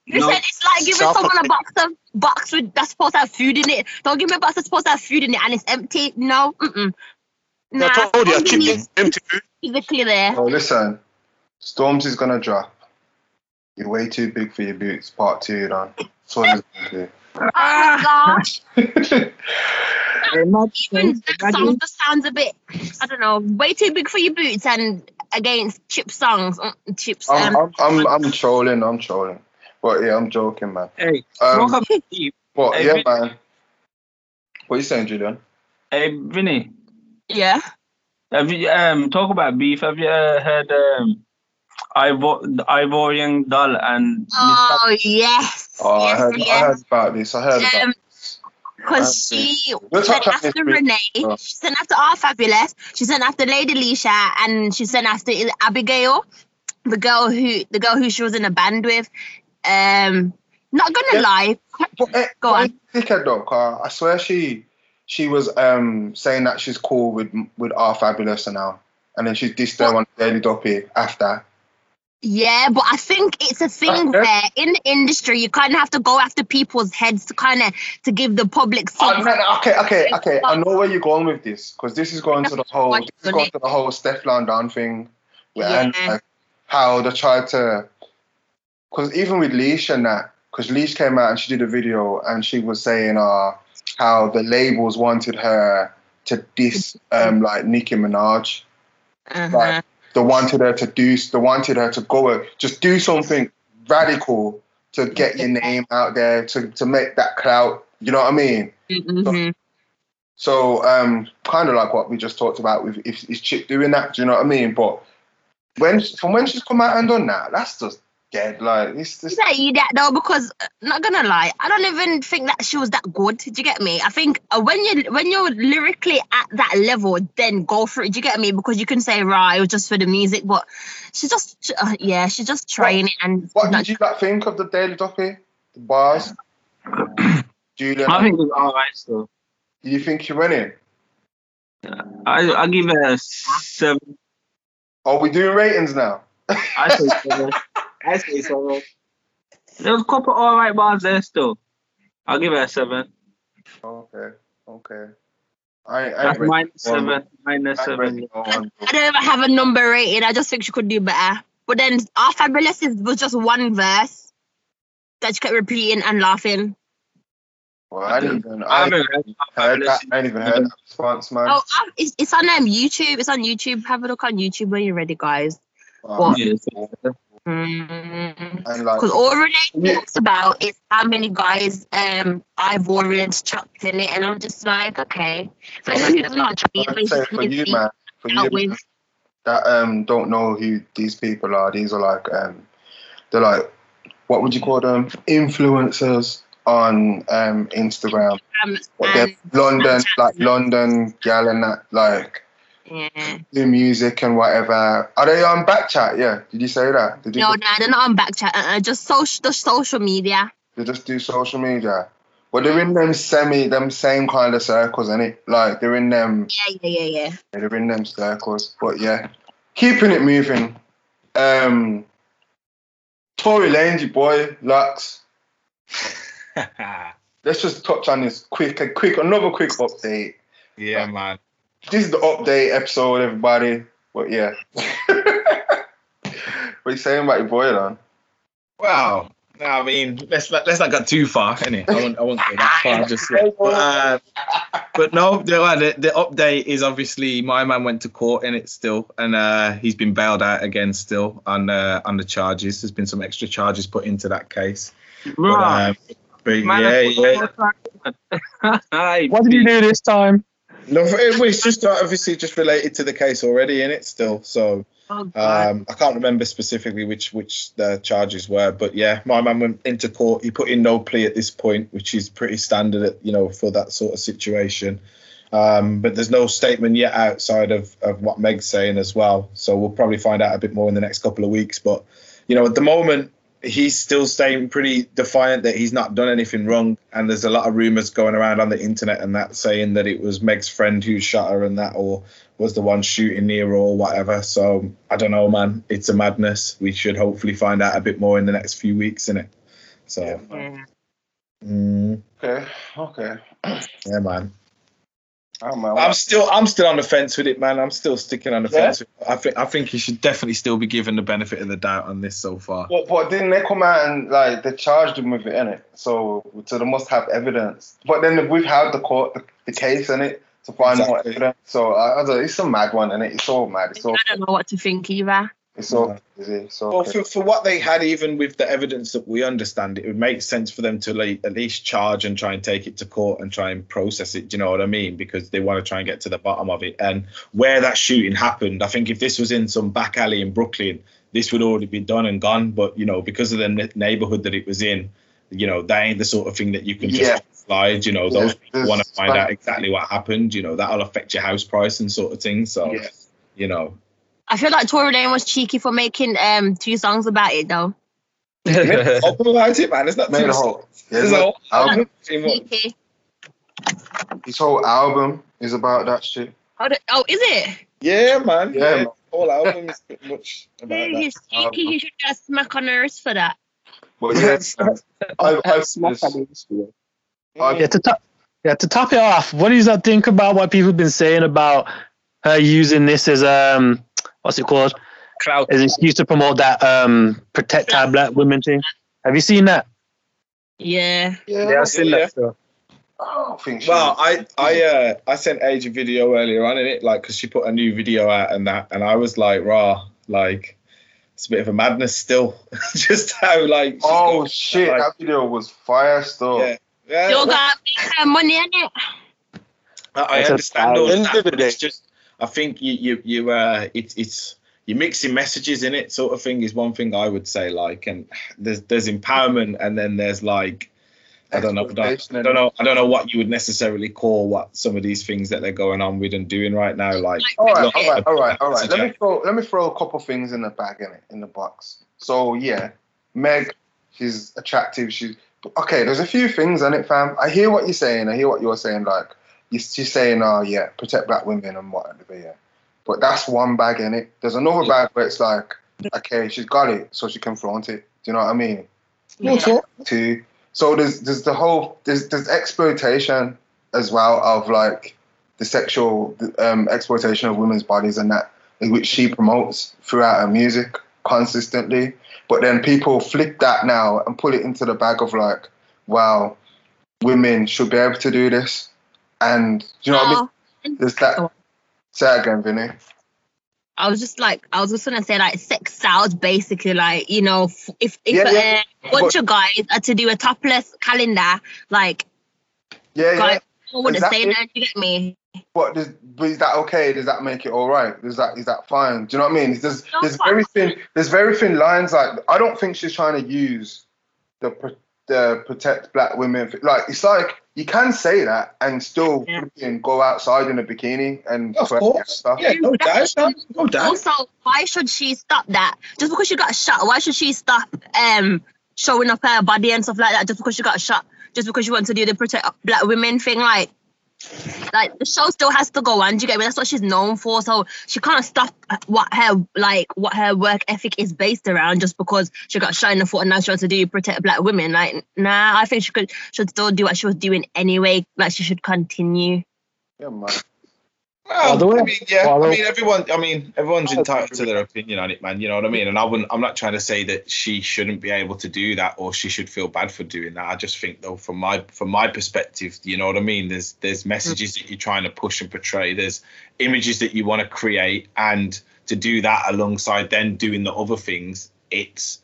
you No. said it's like giving Self- someone a box of box with that's supposed to have food in it. Don't give me a box that's supposed to have food in it and it's empty. No, mm-mm. Nah, I told you, I don't give chipped me in empty food. physically there. Oh, listen, Storms is gonna drop. You're way too big for your boots. Part two, Don. That's what he's gonna Oh my gosh. Even that song just sounds a bit, I don't know, way too big for your boots and against Chip songs. Chips. I'm, Um, I'm, I'm, I'm trolling. I'm trolling. But yeah, I'm joking, man. Hey, Um, talk about beef. but hey, yeah, Vin- man. What you saying, Julian? Hey, Vinny, yeah. have you um talk about beef? Have you uh, heard um Ivor Ivorian Doll and Miss Oh, yes. Oh, I yes, heard, yes. I heard about this. I heard about Um, this. because she We'll sent touch on this after. Renee, Oh. she sent after our fabulous, she sent after Lady Leshurr, and she sent after Abigail, the girl who the girl who she was in a band with. Um, not gonna Yeah. lie, But, eh, Go but on. Dickhead though, 'cause I swear she she was um saying that she's cool with with our fabulous now, and then she dissed them on Daily Duppy after. Yeah, but I think it's a thing where in the industry you kind of have to go after people's heads to kind of to give the public Oh, no, no, okay, okay, okay. I know where you're going with this because this is going to the whole this is going to the whole Stefflon Don thing, where and like, how they tried to. Because even with Leash and that, because Leash came out and she did a video and she was saying uh how the labels wanted her to diss um like Nicki Minaj. Uh-huh. Right. They wanted her to do. They wanted her to go just do something radical to get your name out there to to make that clout. You know what I mean? Mhm. So um, kind of like what we just talked about with if is Chip doing that, do you know what I mean? But when from when she's come out and done that, that's just dead. Like it's just Is that you that though? Because not gonna lie, I don't even think that she was that good. Do you get me? I think uh, when you when you're lyrically at that level, then go for it. Do you get me? Because you can say right, it was just for the music, but she just uh, yeah, she's just trying it and what not- did you like think of the Daily Duppy? The bars? Julian, I think it was alright still. do you think she went in? I I give it a seven. Are we doing ratings now? I say seven. I say seven. There was a couple alright bars there still. I'll give it a seven. Okay, okay. I I That's ain't minus one. seven. Minus I seven. for one. I don't even have a number rating. I just think she could do better. But then our fabulous is, was just one verse that she kept repeating and laughing. Well, I didn't even. I I haven't heard heard that. I ain't even heard that response, man. Oh, uh, it's, it's on um, YouTube. It's on YouTube. Have a look on YouTube when you're ready, guys. Wow. Yeah, Mm. And like, Because all Renee Yeah. talks about is how many guys um Ivorians chucked in it, and I'm just like, okay. So it's not I'd for you, man, for you, with. that um don't know who these people are. These are like um they're like what would you call them? Influencers on um Instagram. Um, they're London, Snapchat. like London gal and that, like yeah. do music and whatever. Are they on Backchat? Yeah. Did you say that? Did you No, no, they're not on Backchat. Uh, just social, just social media. they just do social media? Well, they're in them semi, them same kind of circles, and it Like they're in them Yeah, yeah, yeah, yeah. Yeah, they're in them circles. But yeah, keeping it moving. Um, Tory Lanez, your boy, Lux. Let's just touch on this quick, a quick, another quick update. yeah, man. This is the update episode, everybody. But yeah, what you saying about your boy, then? Wow. No, I mean, let's not, let's not go too far, innit? I won't, I won't go that far just yet. But, uh, but no, the, the, the update is obviously my man went to court in it still, and uh, he's been bailed out again still on uh, on the charges. There's been some extra charges put into that case. But, Right. um, but yeah, yeah. What did you do this time? No, it's just uh, obviously just related to the case already in it still. So Oh, um, I can't remember specifically which which the charges were, but yeah, my man went into court. He put in no plea at this point, which is pretty standard, at, you know, for that sort of situation. Um, but there's no statement yet outside of, of what Meg's saying as well. So we'll probably find out a bit more in the next couple of weeks. But you know, at the moment, he's still staying pretty defiant that he's not done anything wrong. And there's a lot of rumors going around on the internet and that saying that it was Meg's friend who shot her and that, or was the one shooting near or whatever. So I don't know, man. It's a madness. We should hopefully find out a bit more in the next few weeks, innit? So, Yeah. mm, Okay, okay. yeah, man. Oh, man. I'm still, I'm still on the fence with it, man. I'm still sticking on the Yeah? fence. With it. I think, I think he should definitely still be given the benefit of the doubt on this so far. But, but didn't they come out and like they charged him with it, innit? So so they must have evidence. But then we've had the court the, the case in it to find more evidence. So I, I don't, it's a mad one, innit? It's so mad. It's so I don't know what to think either. It's so crazy. So Well, crazy. for, for what they had, even with the evidence that we understand, it would make sense for them to like, at least charge and try and take it to court and try and process it. Do you know what I mean? Because they want to try and get to the bottom of it. And where that shooting happened, I think if this was in some back alley in Brooklyn, this would already be done and gone. But you know, because of the ne- neighborhood that it was in, you know, that ain't the sort of thing that you can just Yeah. slide. You know, Yeah, those people want to find out exactly what happened. You know, that'll affect your house price and sort of thing. So, Yeah. you know, I feel like Tory Lanez was cheeky for making um two songs about it though. open about it, man. It's not Made too a whole, yeah, There's his, a whole album, Cheeky. his whole album is about that shit. Oh, the- oh, is it? Yeah, man. Yeah, Yeah, man. whole album is pretty much about Hey, that. he's cheeky. He should get smack on the wrist for that. But yeah, I, I, Yeah, to top, yeah, to top it off, what do you think about what people have been saying about her using this as um, what's it called, Clout. as an excuse to promote that um, protect our black women thing? Have you seen that? Yeah. yeah, Yeah, I've seen Yeah. that stuff. I think she Well, I I uh I sent Age a video earlier on in it, like because she put a new video out and that, and I was like, raw, like it's a bit of a madness still, just how like. Oh going- shit, like, that video was fire still. yeah, yeah. You got money in it. I, I understand all that, of the but day. it's just I think you you you uh it's it's you're mixing messages in it sort of thing is one thing I would say like and there's there's empowerment and then there's like I don't know I don't, I don't know I don't know what you would necessarily call what some of these things that they're going on with and doing right now like All right, Look, all right, all right, all right. Let me throw let me throw a couple things in the bag in it in the box. So yeah, Meg, she's attractive. She's okay. There's a few things in it, fam. I hear what you're saying. I hear what you're saying. Like you- she's saying, oh yeah, protect black women and whatever. Yeah, but that's one bag in it. There's another bag where it's like, okay, she's got it, so she can flaunt it. Do you know what I mean? Two. So there's there's the whole there's there's exploitation as well of like the sexual um, exploitation of women's bodies and that in which she promotes throughout her music consistently. But then people flip that now and put it into the bag of like, wow, women should be able to do this. And do you know what I mean? Oh, There's that. Say that again, Vinny. I was just like, I was just gonna say like sex sounds basically like you know if if Yeah, yeah. a bunch of guys are to do a topless calendar like Yeah, yeah. guys I wouldn't say that. You get me? But, does, but is that okay? Does that make it all right? Is that is that fine? Do you know what I mean? There's there's very thin there's very thin lines. Like I don't think she's trying to use the the protect black women. Like it's like you can say that and still Yeah. go outside in a bikini and Of twerk and course. stuff. Yeah, no doubt, no doubt. Also, why should she stop that? Just because she got shot, why should she stop um showing up her body and stuff like that? Just because she got shot, just because she wants to do the protect black women thing, like. Like the show still has to go on. Do you get me? That's what she's known for. So she can't stop what her like what her work ethic is based around just because she got shot in the foot and now she wants to do protect black women. Like, nah, I think she could should still do what she was doing anyway. Like she should continue. Yeah, man. Well, Although- I mean, yeah, although- I mean, everyone. I mean, everyone's oh, entitled to their opinion on it, man. You know what I mean? And I wouldn't. I'm not trying to say that she shouldn't be able to do that or she should feel bad for doing that. I just think, though, from my from my perspective, you know what I mean. There's there's mm. messages that you're trying to push and portray. There's images that you want to create, and to do that alongside then doing the other things, it's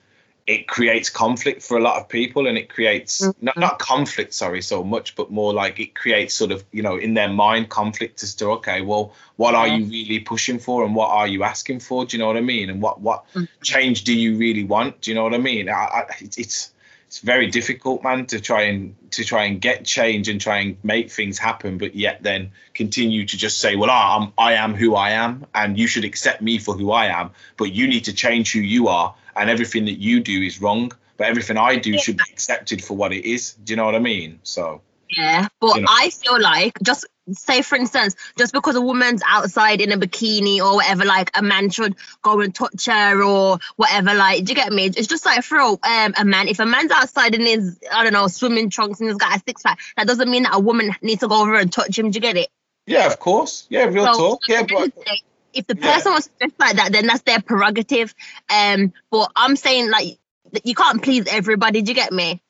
it creates conflict for a lot of people and it creates not, not mm-hmm. conflict sorry so much but more like it creates sort of you know in their mind conflict as to okay well what are you really pushing for and what are you asking for? Do you know what i mean? And what what mm-hmm. change do you really want? Do you know what i mean? I, I, it's- it's very difficult man to try and to try and get change and try and make things happen but yet then continue to just say well i'm i am who i am and you should accept me for who i am but you need to change who you are and everything that you do is wrong but everything i do should be accepted for what it is. Do you know what i mean? So Yeah, but You know. I feel like just say for instance, just because a woman's outside in a bikini or whatever, like a man should go and touch her or whatever. Like, do you get me? It's just like for um, a man. If a man's outside in his I don't know swimming trunks and he's got a six pack, that doesn't mean that a woman needs to go over and touch him. Do you get it? yeah of course yeah real So, talk yeah at the end but of the day, if the Yeah. person wants to dress like that, then that's their prerogative. Um, but I'm saying like you can't please everybody. Do you get me?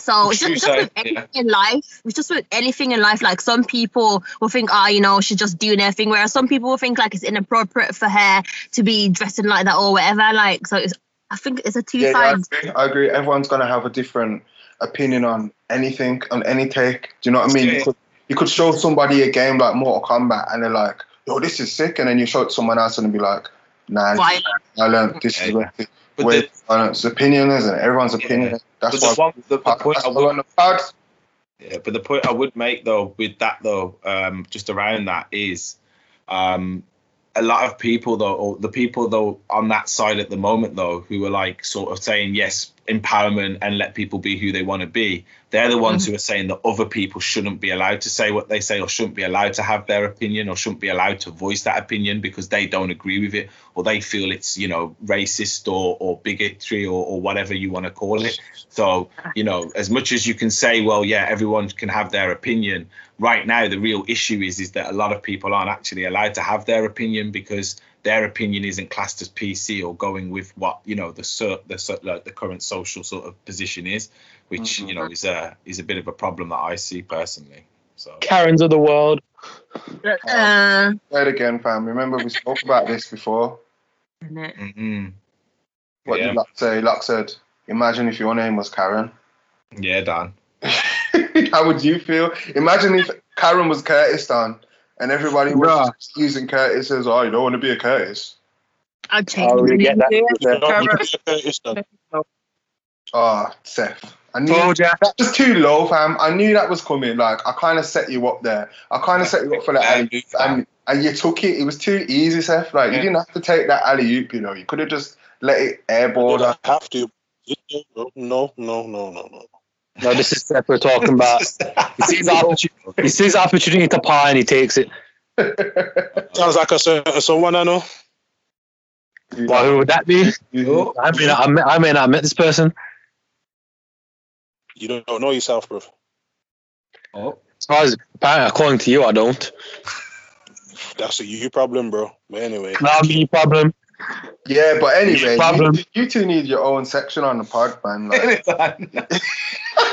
So it's just, just with so, yeah. anything in life, it's just with anything in life. Like some people will think, oh, you know, she's just doing her thing, whereas some people will think like it's inappropriate for her to be dressing like that or whatever. Like, so it's, I think it's a two Yeah, yeah, I sides. agree. I agree. Everyone's gonna have a different opinion on anything, on any take. Do you know what I mean? You could you could show somebody a game like Mortal Kombat, and they're like, "Yo, this is sick," and then you show it to someone else, and be like, "Nah, Violent. I learned this is Yeah. where." Do But way the, of violence. Opinion, isn't it? Everyone's opinion. Yeah. That's but the, why. one, the, the point I would the. Yeah, but the point I would make though with that though, um, just around that is, um, a lot of people though, or the people though on that side at the moment though, who are like sort of saying yes, empowerment and let people be who they want to be. They're the ones mm-hmm. who are saying that other people shouldn't be allowed to say what they say, or shouldn't be allowed to have their opinion, or shouldn't be allowed to voice that opinion because they don't agree with it, or they feel it's you know racist or or bigotry or, or whatever you want to call it. So you know, as much as you can say, well, yeah, everyone can have their opinion. Right now, the real issue is is that a lot of people aren't actually allowed to have their opinion because their opinion isn't classed as PC or going with what you know the the like the current social sort of position is, which you know is a is a bit of a problem that I see personally. So Karens of the world. Uh, Say it again, fam. Remember we spoke about this before. mhm. What Yeah. did Locke say? Locke said, "Imagine if your name was Karen." yeah, Dan. How would you feel? Imagine if Karen was Curtis, Dan, and everybody was Bruh. just using Curtis as, "Oh, you don't want to be a Curtis." I'd oh, change Oh, you get that. You Yeah. don't need to get Curtis done. Oh, Seth. I knew Told ya. that was too low, fam. I knew that was coming. Like I kind of set you up there. I kind of set you up for that, Yeah, alley you- and and you took it. It was too easy, Seth. Like you didn't have to take that alley oop. You know, you could have just let it airball. You her. don't have to. No, no, no, no, no. No, this is Steph we're talking about. He sees opportunity, he sees opportunity to pie and he takes it. Sounds like a certain someone I know. Oh. Well, who would that be? You- I mean, I, may- I may not have met this person. You don't, don't know yourself, bro. Oh, As far as apparently, according to you, I don't. That's a you problem, bro. But anyway, Not me problem. Yeah, but anyway, you, you two need your own section on the pod, man. Like, Dan.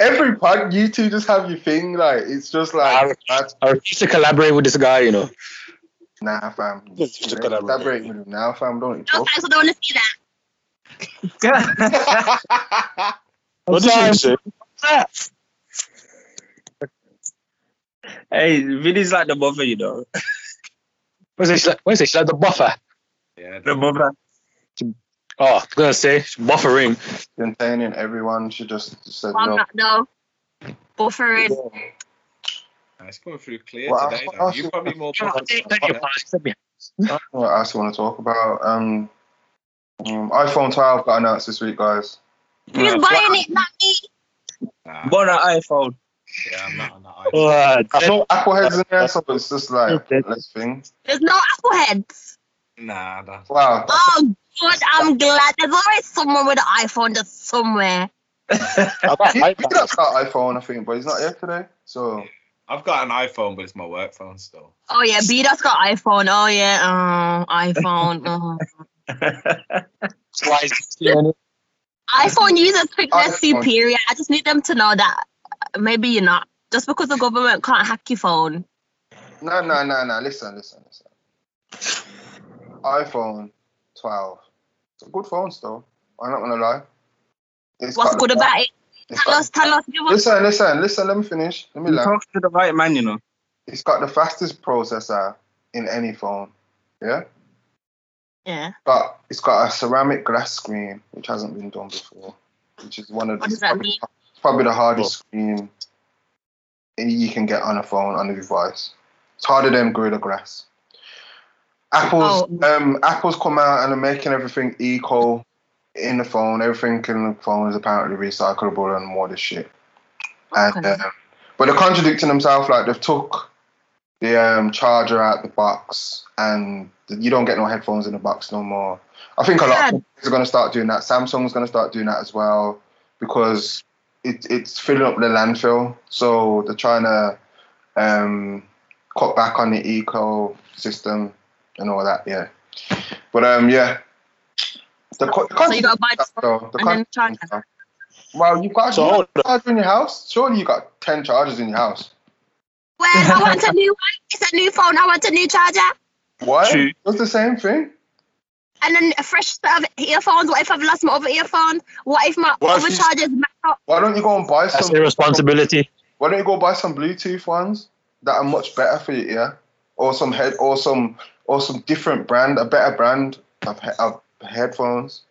every pod, you two just have your thing. Like it's just like that's, I refuse to collaborate with this guy, you know. nah, fam. Just to collaborate. Collaborate with him now, fam. Don't you No talk. thanks, don't want to see that. what did you say? Hey, Vinny's like the buffer, you know. What's it? She's like, what's it? She's like the buffer. yeah, The buffer. Oh, I was gonna say buffering. Containing everyone should just said I'm no. not, no. Buffering. it's coming through clear Well, today. I- Dan. I- You probably more. What else you want to talk about? Um, um, iPhone 12 got announced this week, guys. Who's buying it? Not me. Nah, Bought an iPhone. yeah, I'm not on that. iPhone. Uh, I know Apple heads in there, so it's just like let's thing. There's no Apple heads. Nah, Dan. Wow. Oh, good. I'm glad. There's always someone with an iPhone just somewhere. He, he does got iPhone, I think, but he's not here today. So I've got an iPhone, but it's my work phone still. Oh, yeah. B has got iPhone. Oh, yeah. Oh, iPhone. Oh. iPhone users think they're superior. I just need them to know that maybe you're not. Just because the government can't hack your phone. no, no, no, no. Listen, listen, listen. iPhone 12. It's a good phone still. I'm not gonna lie. It's What's good the- about it? it's Tell us, tell us. Us. Listen, listen, listen. Let me finish. Let me You learn. talk to the right man, you know. It's got the fastest processor in any phone. Yeah. Yeah. But it's got a ceramic glass screen, which hasn't been done before. Which is one of What the does that probably, mean? probably the hardest screen you can get on a phone on a device. It's harder than Gorilla Glass. Apple's Oh. um Apple's come out and are making everything eco in the phone. Everything in the phone is apparently recyclable and more this shit. And um, but they're contradicting themselves. Like they've took the um, charger out the box, and you don't get no headphones in the box no more. I think a lot of Sad. companies are going to start doing that. Samsung's going to start doing that as well because it, it's filling up the landfill. So they're trying to um, cut back on the ecosystem and all that. Yeah, but um, yeah. The, co- the So you gotta buy stuff, though, the and then charge Well, you've got, So you hold got a charger in your house. Surely you got ten chargers in your house. Well, I want a new one. It's a new phone. I want a new charger. Why? True. It's the same thing. And then a fresh set of earphones. What if I've lost my other earphones? What if my What other charger's messed up? Why don't you go and buy some. That's some? irresponsibility. Why don't you go buy some Bluetooth ones that are much better for your ear, or some head, or some, or some different brand, a better brand of, he- of headphones.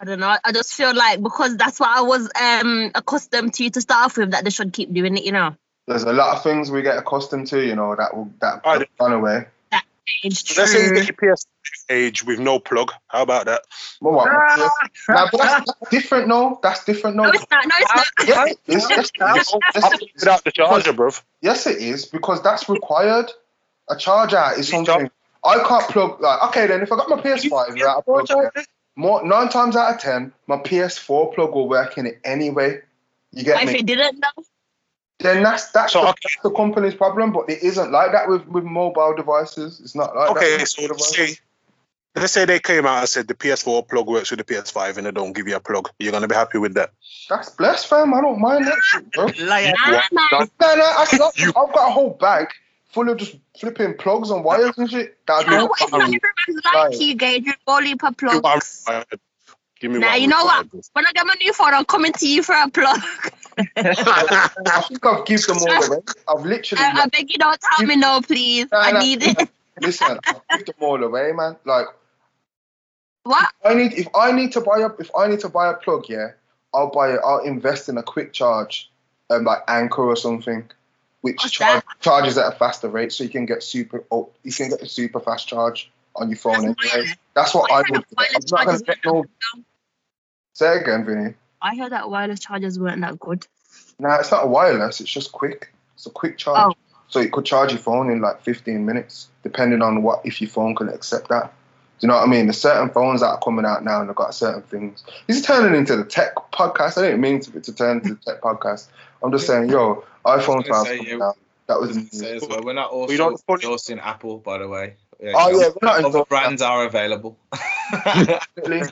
I don't know. I just feel like because that's what I was um accustomed to to start off with, that they should keep doing it. You know, There's a lot of things we get accustomed to, you know, that will that I have gone away. it's Let's say you true. get your PS age with no plug. How about that? Well, what? Nah, but that's, that's different, no. That's different, no. No, it's not. No, it's not. Yes, it is. Yes, it is. Yes, it is. Without the charger, bruv. Yes, it is because that's required. A charger is something I can't plug. Like, okay, then if I got my PS5 without a plug, yeah, more nine times out of ten, my PS4 plug will work in it anyway. You get If me? you didn't know, Then that's that's, So, the, okay. that's the company's problem, but it isn't like that with with mobile devices. It's not like that. Okay, that. so let's say, let's say they came out and said the PS4 plug works with the PS5 and they don't give you a plug. You're gonna be happy with that. that's blessed, fam. I don't mind that shit, bro. Liar. nah, man. No, no, I, I've, You- I've got a whole bag full of just flipping plugs and wires and shit. That I You know don't what? It's not everyone's like you, Gage. With all heap of Give me one plugs. required. Give me Nah, one you know what? required. When I get my new phone, I'm coming to you for a plug. I think I've given them all away. I've literally I, I beg you, don't tell me no, please. Nah, I nah, need it. listen. I've given them all away, man. Like What? I need if I need to buy a if I need to buy a plug, yeah, I'll buy it. I'll invest in a quick charge, um, like Anker or something, which charge, charges at a faster rate, so you can get super. Oh, you can get a super fast charge on your phone That's anyway. wireless. That's what I I would. I'm not gonna get no. Say again, Vinny. I heard that wireless chargers weren't that good. Nah, it's not a wireless. It's just quick. It's a quick charge. Oh. So it could charge your phone in like 15 minutes, depending on what if your phone can accept that. Do you know what I mean? There's certain phones that are coming out now and they've got certain things. This is turning into the tech podcast. I didn't mean to, to turn into the tech podcast. I'm just saying, yo, iPhone I was gonna 12 say, yeah. That was was gonna say as well, we're not also We don't- endorsing Apple, by the way. Yeah, Oh yeah, we're not other endorsing brands are available. Definitely.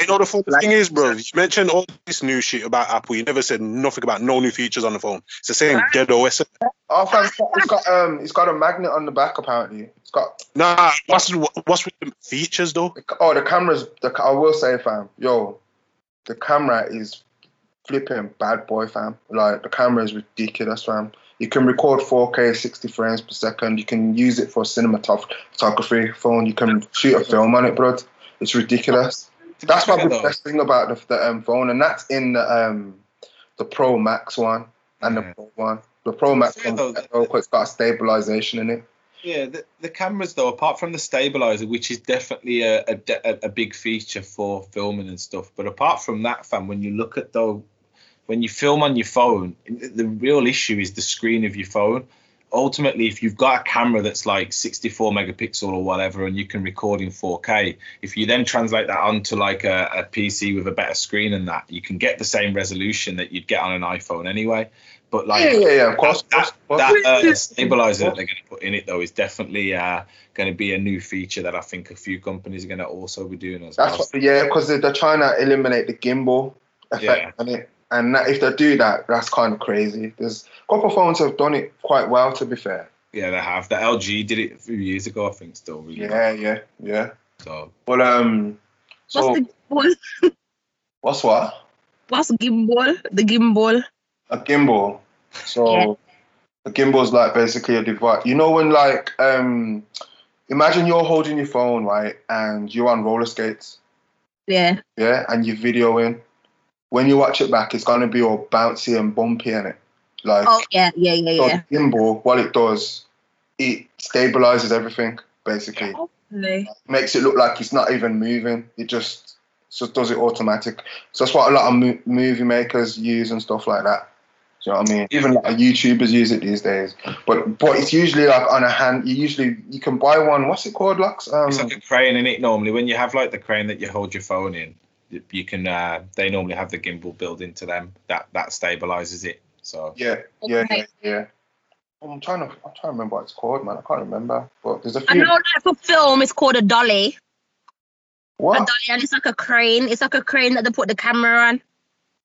You know the funny thing is, bro. You mentioned all this new shit about Apple. You never said nothing about no new features on the phone. It's the same dead OS. Oh, fam, it's got- it's got um, it's got a magnet on the back apparently. It's got Nah, what's what's with the features though? oh the cameras. The I will say, fam, yo, the camera is flipping bad boy, fam. Like the camera is ridiculous, fam. You can record 4K 60 frames per second. You can use it for cinematography phone. You can shoot a film on it, bro. It's ridiculous. That's probably the best thing about the, the um, phone, and that's in the um, the Pro Max one and the Pro one. The Pro Max Yeah, one, though, it's got stabilization in it. Yeah, the, the cameras though, apart from the stabilizer, which is definitely a, a a a big feature for filming and stuff, but apart from that, fam, when you look at though, when you film on your phone, the real issue is the screen of your phone. Ultimately, if you've got a camera that's like 64 megapixel or whatever, and you can record in 4K, if you then translate that onto like a, a PC with a better screen and that, you can get the same resolution that you'd get on an iPhone anyway. But like, yeah, yeah, yeah. Of course, of course, course. that uh, stabilizer that they're going to put in it though is definitely uh, going to be a new feature that I think a few companies are going to also be doing as That's well. what, yeah, because they're, they're trying to eliminate the gimbal effect Yeah. on it, and that, if they do that, that's kind of crazy. There's a couple of phones have done it quite well, to be fair. yeah, they have. The LG did it a few years ago, I think. Still, really. Yeah, yeah, yeah. So But um, so What's the gimbal? what's what What's gimbal? The gimbal. a gimbal? So Yeah. a gimbal is like basically a device. You know when like um, imagine you're holding your phone right, and you're on roller skates. Yeah. yeah, and you're videoing. When you watch it back, it's gonna be all bouncy and bumpy in it. Like Oh yeah, yeah, yeah, so yeah. the gimbal, what it does, it stabilizes everything basically. Okay. Makes it look like it's not even moving. It just just does it automatic. So that's what a lot of mo- movie makers use and stuff like that. Do you know what I mean? Even like YouTubers use it these days. But but it's usually like on a hand. You usually you can buy one. What's it called, Lux? Um, it's like a crane in it normally. When you have like the crane that you hold your phone in, you- you can. Uh, they normally have the gimbal built into them. That that stabilizes it. So Yeah, yeah, yeah, yeah. I'm trying to, I'm trying to remember what it's called, man. I can't remember, but there's a I few. know like for film it's called a dolly. A What? dolly and it's like a crane. It's like a crane that they put the camera on.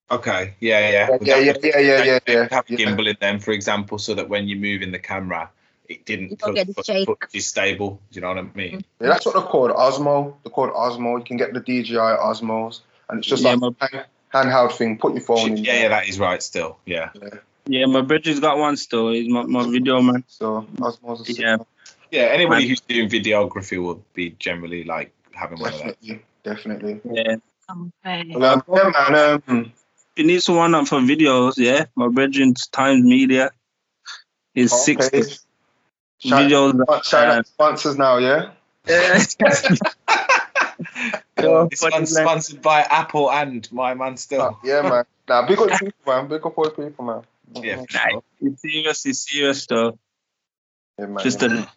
okay, yeah, yeah, Yeah, yeah, yeah, yeah, yeah, They yeah. Have yeah. gimbal in them, for example, so that when you're moving the camera, it didn't You don't get the put, shake. put, is stable. Do you know what I mean? Yeah, that's what they're called, Osmo. They're called Osmo. You can get the DJI Osmos, and it's just Yeah, like a hand- handheld thing. Put your phone in. Yeah, yeah, that is right. Still, yeah, Yeah, Yeah, my brother's got one still. He's my, my video man. So Osmos. Are Yeah. man. yeah. Anybody Man. who's doing videography will be generally like having one of them. definitely, definitely. Yeah. Okay. Um, yeah, man. Um, You need someone up for videos, yeah? My brethren's Times Media is okay. 60 Shout, videos. shout out sponsors now, yeah. Yeah. It's unsponsored by Apple and my man still. Uh, yeah, man. Nah, big up people, man. Big up all people, man. Yeah, for Nah, sure. it's serious, it's serious though. Yeah, man. Just a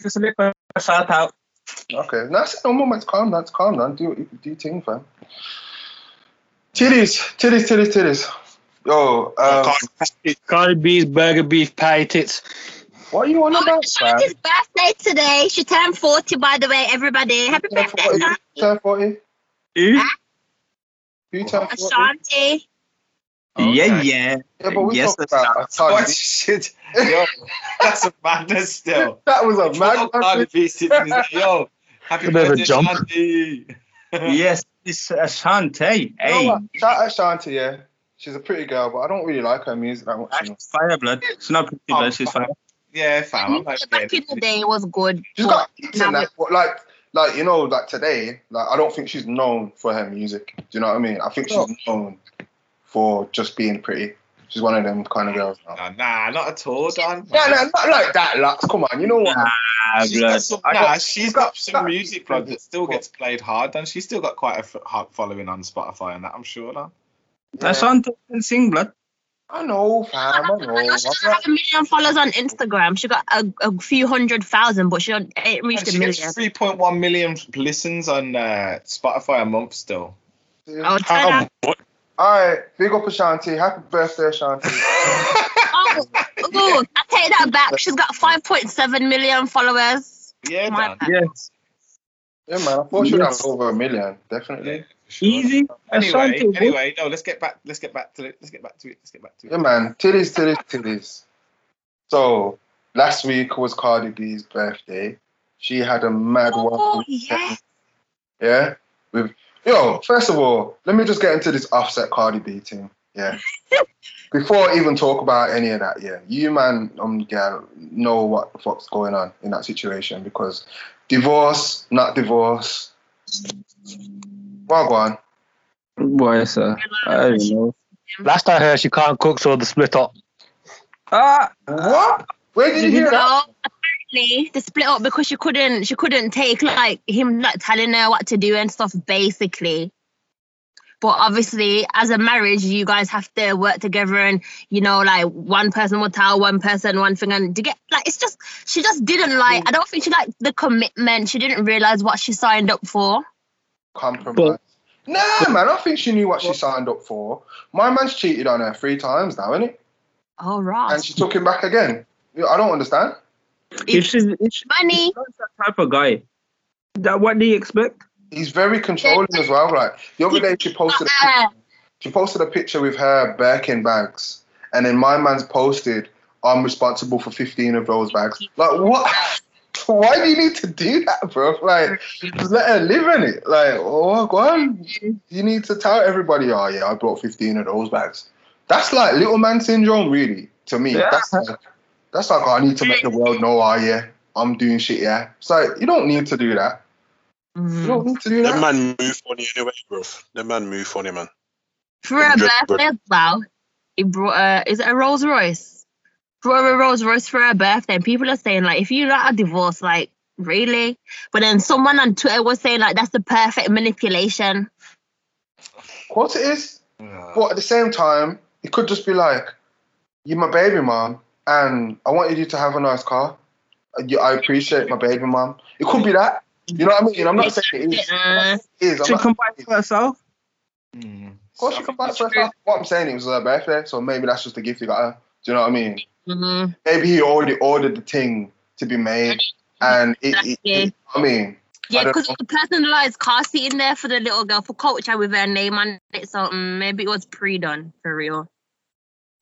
just a little shout out. Okay, that's no moments. Calm down, calm down. Do do your thing, fam. Titties, titties, titties, titties. Yo, um, Cardi B's burger beef patty tits. What are you on Oh, about, it's fam? Shanti's birthday today. She turned 40, by the way, everybody. Happy Turn birthday, 40? Shanti. Turn 40? Eh? You turn 40? Ashanti. Yeah, Okay. yeah. Yeah, but we Yes, talked that's about Cardi shit? Yo, that's a madness still. That was a mad Fuck Cardi B sitting Yo, happy A bit of a birthday, jump. Shanti. Yes, it's Ashanti. You know Hey, what? Shout out Shanti, yeah. She's a pretty girl, but I don't really like her music that much. You know. she's fire blood. She's not pretty Oh, blood, she's fire. Yeah, fam. I'm not Back in the day, it was good. She's but got hits that, but like, like you know, like today, like I don't think she's known for her music. Do you know what I mean? I think she's known for just being pretty. She's one of them kind of girls now. Nah, nah, not at all, Don. Nah, nah, not like that, Lux. Come on, you know what? Nah, She's blood. got some, nah, got- she's got- got some got- music blood that still gets played hard, and she's still got quite a f- hard following on Spotify and that. I'm sure. Don. Yeah, Ashanti can sing blood. I know, fam. I know. I know I'm she doesn't have a million followers on Instagram. She got a, a few hundred thousand, but she don't- ain't reached a She million. gets 3.1 million listens on uh, Spotify a month still. Oh, turn How out. All right, big up Ashanti. Happy birthday, Ashanti. Oh, ooh, I take that back. She's got 5.7 million followers. Yeah, My Don. bad. Yes. yeah, man. I thought she'd have over a million, definitely. Yeah, for sure. Easy. Anyway, Ashanti. anyway, no, let's get back. Let's get back to it. Let's get back to it. Let's get back to it. Yeah, man. Titties, titties, titties. So last week was Cardi B's birthday. She had a mad Oh, one. yeah. Yeah. With yo, first of all, let me just get into this Offset Cardi B thing. Yeah. Before I even talk about any of that, yeah, you man, um, yeah, know what the fuck's going on in that situation because divorce, not divorce. Well, go on. Boy, sir. I don't know. Last I heard, she can't cook, so the split up. Ah, What? Where did you hear that? No, apparently they split up because she couldn't she couldn't take like him like telling her what to do and stuff basically. But obviously, as a marriage, you guys have to work together, and you know, like one person will tell one person one thing, and to get like it's just she just didn't like. I don't think she liked the commitment. She didn't realize what she signed up for. Compromise. Nah, man, I think she knew what she signed up for. My man's cheated on her three times now, isn't it? All right. And she took him back again. I don't understand. if she's, if she- money. if that type of guy, that what do you expect? He's very controlling as well. Like the other day, she posted a, Uh, she posted a picture with her Birkin bags, and then my man's posted, "I'm responsible for 15 of those bags." Like what? Why do you need to do that, bro? Like, just let her live in it. Like, oh, go on. You need to tell everybody, oh yeah, I brought 15 of those bags. That's like little man syndrome, really. To me, Yeah. that's like, that's like oh, I need to make the world know, oh yeah, I'm doing shit. Yeah, it's like you don't need to do that. You don't need to do That that. man move funny anyway, bro. That man move funny, man. For her birthday as well, he brought a is it a Rolls Royce? Brought her a Rolls Royce for her birthday, and people are saying like, if you not a divorce, like really? But then someone on Twitter was saying like that's the perfect manipulation. Of course it is. Uh, But at the same time, it could just be like, you're my baby mom, and I wanted you to have a nice car. I appreciate my baby mom. It could be that. You know what I mean? I'm not saying it is. Uh, It is. She can buy for herself. mm. of course, you can buy for herself. What I'm saying, it was her birthday, so maybe that's just a gift you got her. Do you know what I mean? Mhm. Maybe he already ordered the thing to be made, and it. it, it I mean, Yeah, because know. the personalized car seat in there for the little girl for Kulture with her name on it, so mm, maybe it was pre-done for real.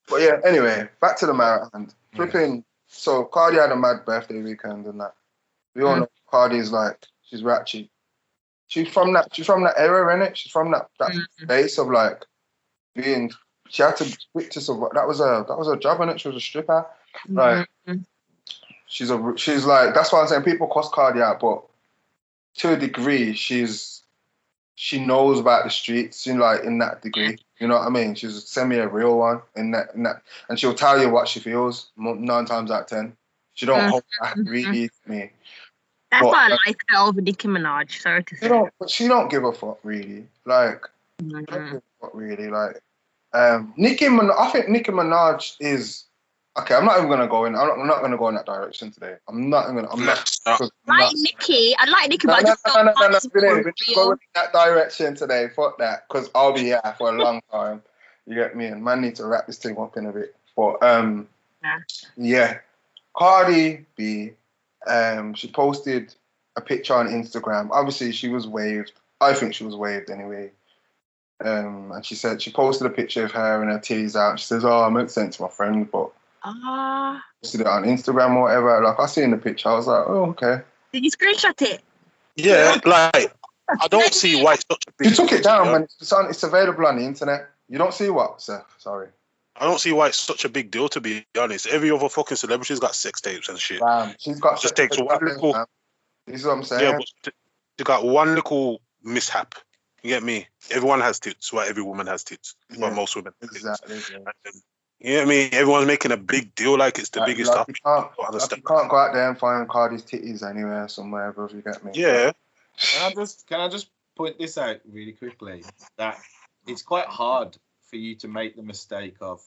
but yeah. Anyway, back to the matter at hand. Flipping. So Cardi had a mad birthday weekend and that. We all Mm. know Cardi's like she's ratchet. She's from that. She's from that era, innit? She's from that that Mhm. base of like being. She had to switch to some. That was a that was her job, innit? She was a stripper. Right. Mhm. She's a she's like that's why I'm saying people cost Cardi out, but to a degree, she's she knows about the streets, you know, like in that degree. You know what I mean? She's a semi a real one in that, in that, and she'll tell you what she feels nine times out of ten. She don't Mhm. hold back really. Me, That's What, why I uh, like her over Nicki Minaj. Sorry to she say. don't, but she don't give a fuck really. Like, she don't Mhm. give a fuck really. Like, um, Nicki Minaj. I think Nicki Minaj is. Okay, I'm not even gonna go in. I'm not, I'm not gonna go in that direction today. I'm not even gonna. I'm not. Let's start. I'm Like not- Nicki, I like Nicki, No, but I no, just no, don't no, no, find no, this we didn't- for we didn't real. go in that direction today. Fuck that, because I'll be here for a long time. You get me? And man need to wrap this thing up in a bit. But um, Yeah. yeah, Cardi B, um, she posted a picture on Instagram. Obviously, she was waved. I think she was waved anyway. Um, and she said she posted a picture of her and her titties out. She says, "Oh, I meant to send it to my friend, but Ah, posted it on Instagram or whatever." Like I seen the picture, I was like, "Oh, okay." did you screenshot it? Yeah, like I don't see why it's such a big. You took it down, deal. man. It's on. It's available on the internet. You don't see what, sir? Sorry. I don't see why it's such a big deal. To be honest, every other fucking celebrity's got sex tapes and shit. Bam. She's got. Just takes one little- Man. This is what I'm saying. Yeah, but they got one little mishap. You get me? Everyone has tits. Why every woman has tits? Well, Yeah, most women. have tits. exactly. yeah. And then, You get me? Everyone's making a big deal like it's the Like- biggest like topic. You can't, I like you can't go out there and find Cardi's titties anywhere, somewhere, bro. You get me. Yeah, Can I just can I just point this out really quickly? That it's quite hard for you to make the mistake of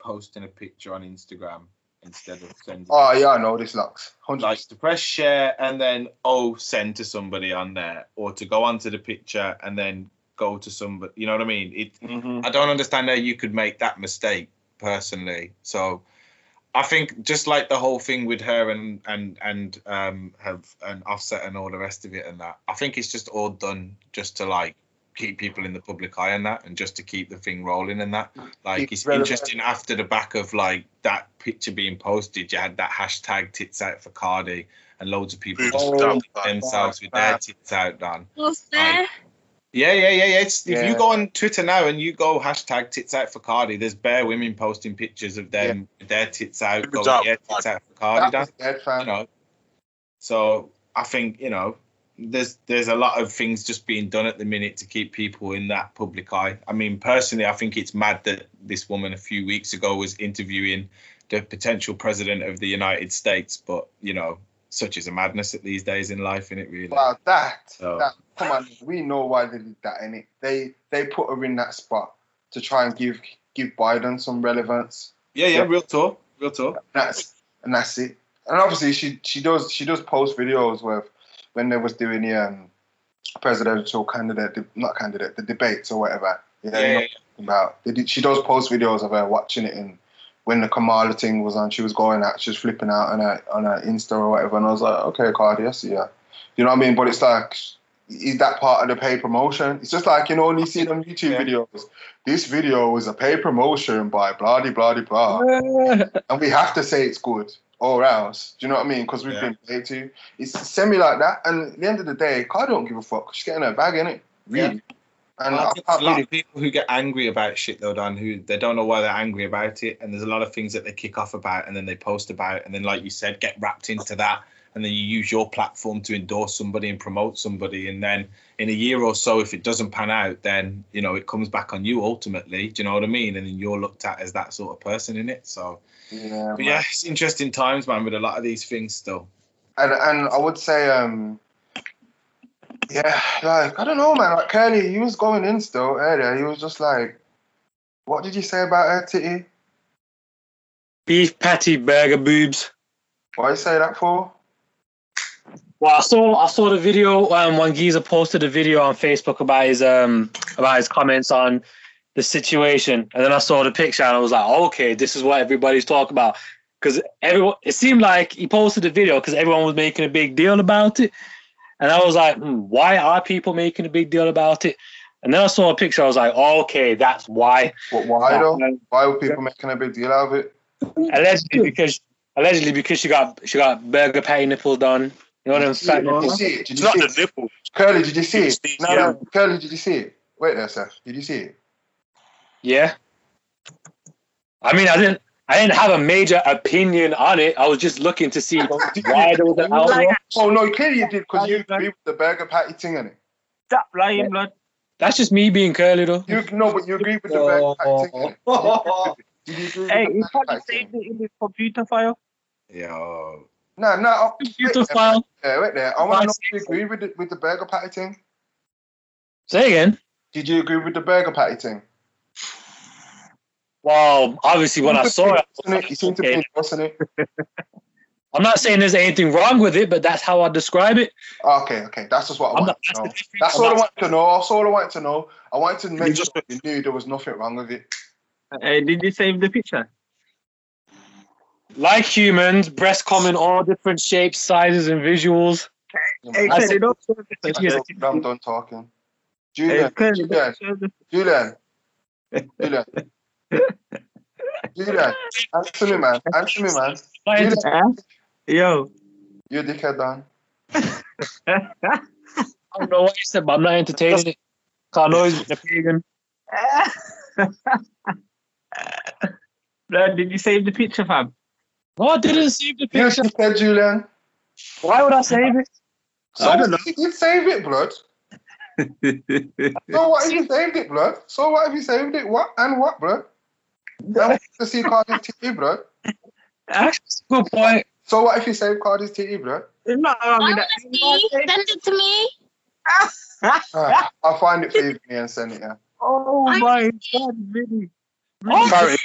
posting a picture on Instagram instead of sending. Oh yeah, I know this looks. Hundred. like to press share and then oh send to somebody on there, or to go onto the picture and then go to somebody. You know what I mean? It. Mhm. I don't understand how you could make that mistake personally. So I think just like the whole thing with her and and and um have an Offset and all the rest of it and that, I think it's just all done just to like keep people in the public eye and that and just to keep the thing rolling and that. Mm. Like Keep it's relevant. interesting after the back of like that picture being posted, you had that hashtag tits out for Cardi and loads of people Boobs just out. filming themselves with their tits out done. Was there? Yeah, yeah, yeah, yeah. It's, If you go on Twitter now and you go hashtag tits out for Cardi, there's bare women posting pictures of them with their tits out, going, yeah, tits out for Cardi, That Dan. was dead, You know. So I think you know there's there's a lot of things just being done at the minute to keep people in that public eye. I mean, personally, I think it's mad that this woman a few weeks ago was interviewing the potential president of the United States, but you know, such is a madness at these days in life, in it really. Well, that, So- that. Come on, we know why they did that, innit? They they put her in that spot to try and give give Biden some relevance. yeah, yeah, real talk, real talk. That's and that's it. And obviously, she she does she does post videos with when they was doing the um, presidential candidate, not candidate, the debates or whatever. Yeah, Yeah, you know yeah, what I'm talking about. They did, she does post videos of her watching it, and when the Kamala thing was on, she was going out, she was flipping out on her on her Insta or whatever, and I was like, okay, Cardi, I see ya. You know what I mean? But it's like. Is that part of the paid promotion? It's just like you know you see them YouTube Yeah. videos. This video is a paid promotion by blah de blah de blah and we have to say it's good or else. Do you know what I mean? Because we've Yeah. been paid to. It's semi like that. And at the end of the day, Cardi don't give a fuck. She's getting her bag in it, really. And Well, I I a lot of people who get angry about shit though, Dan, who they don't know why they're angry about it, and there's a lot of things that they kick off about, and then they post about, and then like you said, get wrapped into that, and then you use your platform to endorse somebody and promote somebody, and then in a year or so, if it doesn't pan out, then you know it comes back on you ultimately. Do you know what I mean? And then you're looked at as that sort of person in it. So, Yeah, but man. yeah, it's interesting times, man, with a lot of these things still. And and I would say, um, yeah, like I don't know, man. Like Curly, he was going in still earlier. He was just like, what did you say about her titty? Beef patty burger boobs. Why you say that for? Well, I saw I saw the video um, when Giza posted a video on Facebook about his um about his comments on the situation, and then I saw the picture and I was like, okay, this is what everybody's talking about. Because everyone, it seemed like he posted the video because everyone was making a big deal about it, and I was like, hmm, why are people making a big deal about it? And then I saw a picture, I was like, oh, okay, that's why. But why though? Why were people making a big deal out of it? Allegedly because allegedly because she got she got burger patty nipples done. You know them fat Did you nipples. see it? Did it's you not see the it? nipple. Curly, did you see it? It's- No, yeah. no, Curly, did you see it? Wait there, Seth. Did you see it? Yeah. I mean, I didn't. I didn't have a major opinion on it. I was just looking to see why there was an outroar. Oh no, clearly you did because you agree with the burger patty thing, innit? Stop lying, blood. That's just me being curly though. You no, but you agree with the burger patty thing. innit? Did you agree with Hey, the you burger can't patty save thing? it in the computer file. Yo. No, no. I'll- Wait Computer there, file. wait there, wait there. I want to know if you agree with the, with the burger patty thing. Say again. Did you agree with the burger patty thing? Well, obviously when I saw it, I was Wasn't it? like, You seem to okay. be endorsing it. I'm not saying there's anything wrong with it, but that's how I describe it. Okay, okay. That's just what I I'm wanted not- to know. that's the difference. That's I'm all I not- wanted to know. That's all I want to know. I wanted to make sure you knew there was nothing wrong with it. Hey, did you save the picture? Like humans, breasts come in all different shapes, sizes, and visuals. Hey, I said, don't, I'm done- talking. Julian, Curly, Julian, don't show the Julian, Julian, Julian, answer me, man. Answer me, man. Not Julian, into- Yo. you dickhead, Dan. I don't know what you said, but I'm not entertaining it. 'Cause I know he's a pagan. Blood, did you save the picture, fam? No, I didn't save the You picture. dickhead, Julian. Why would I save it? So I don't know. you save it, blood. So what if you saved it, blood? So what if you saved it? What and what, blood? Then what to see Cardi's TV, blood. That's a good point. So what if you saved Cardi's TV, blood? It's not wrong I want to see. Send it to me. Ah, I'll find it for you and send it. Yeah. Oh I- my god, really? Oh, Carry-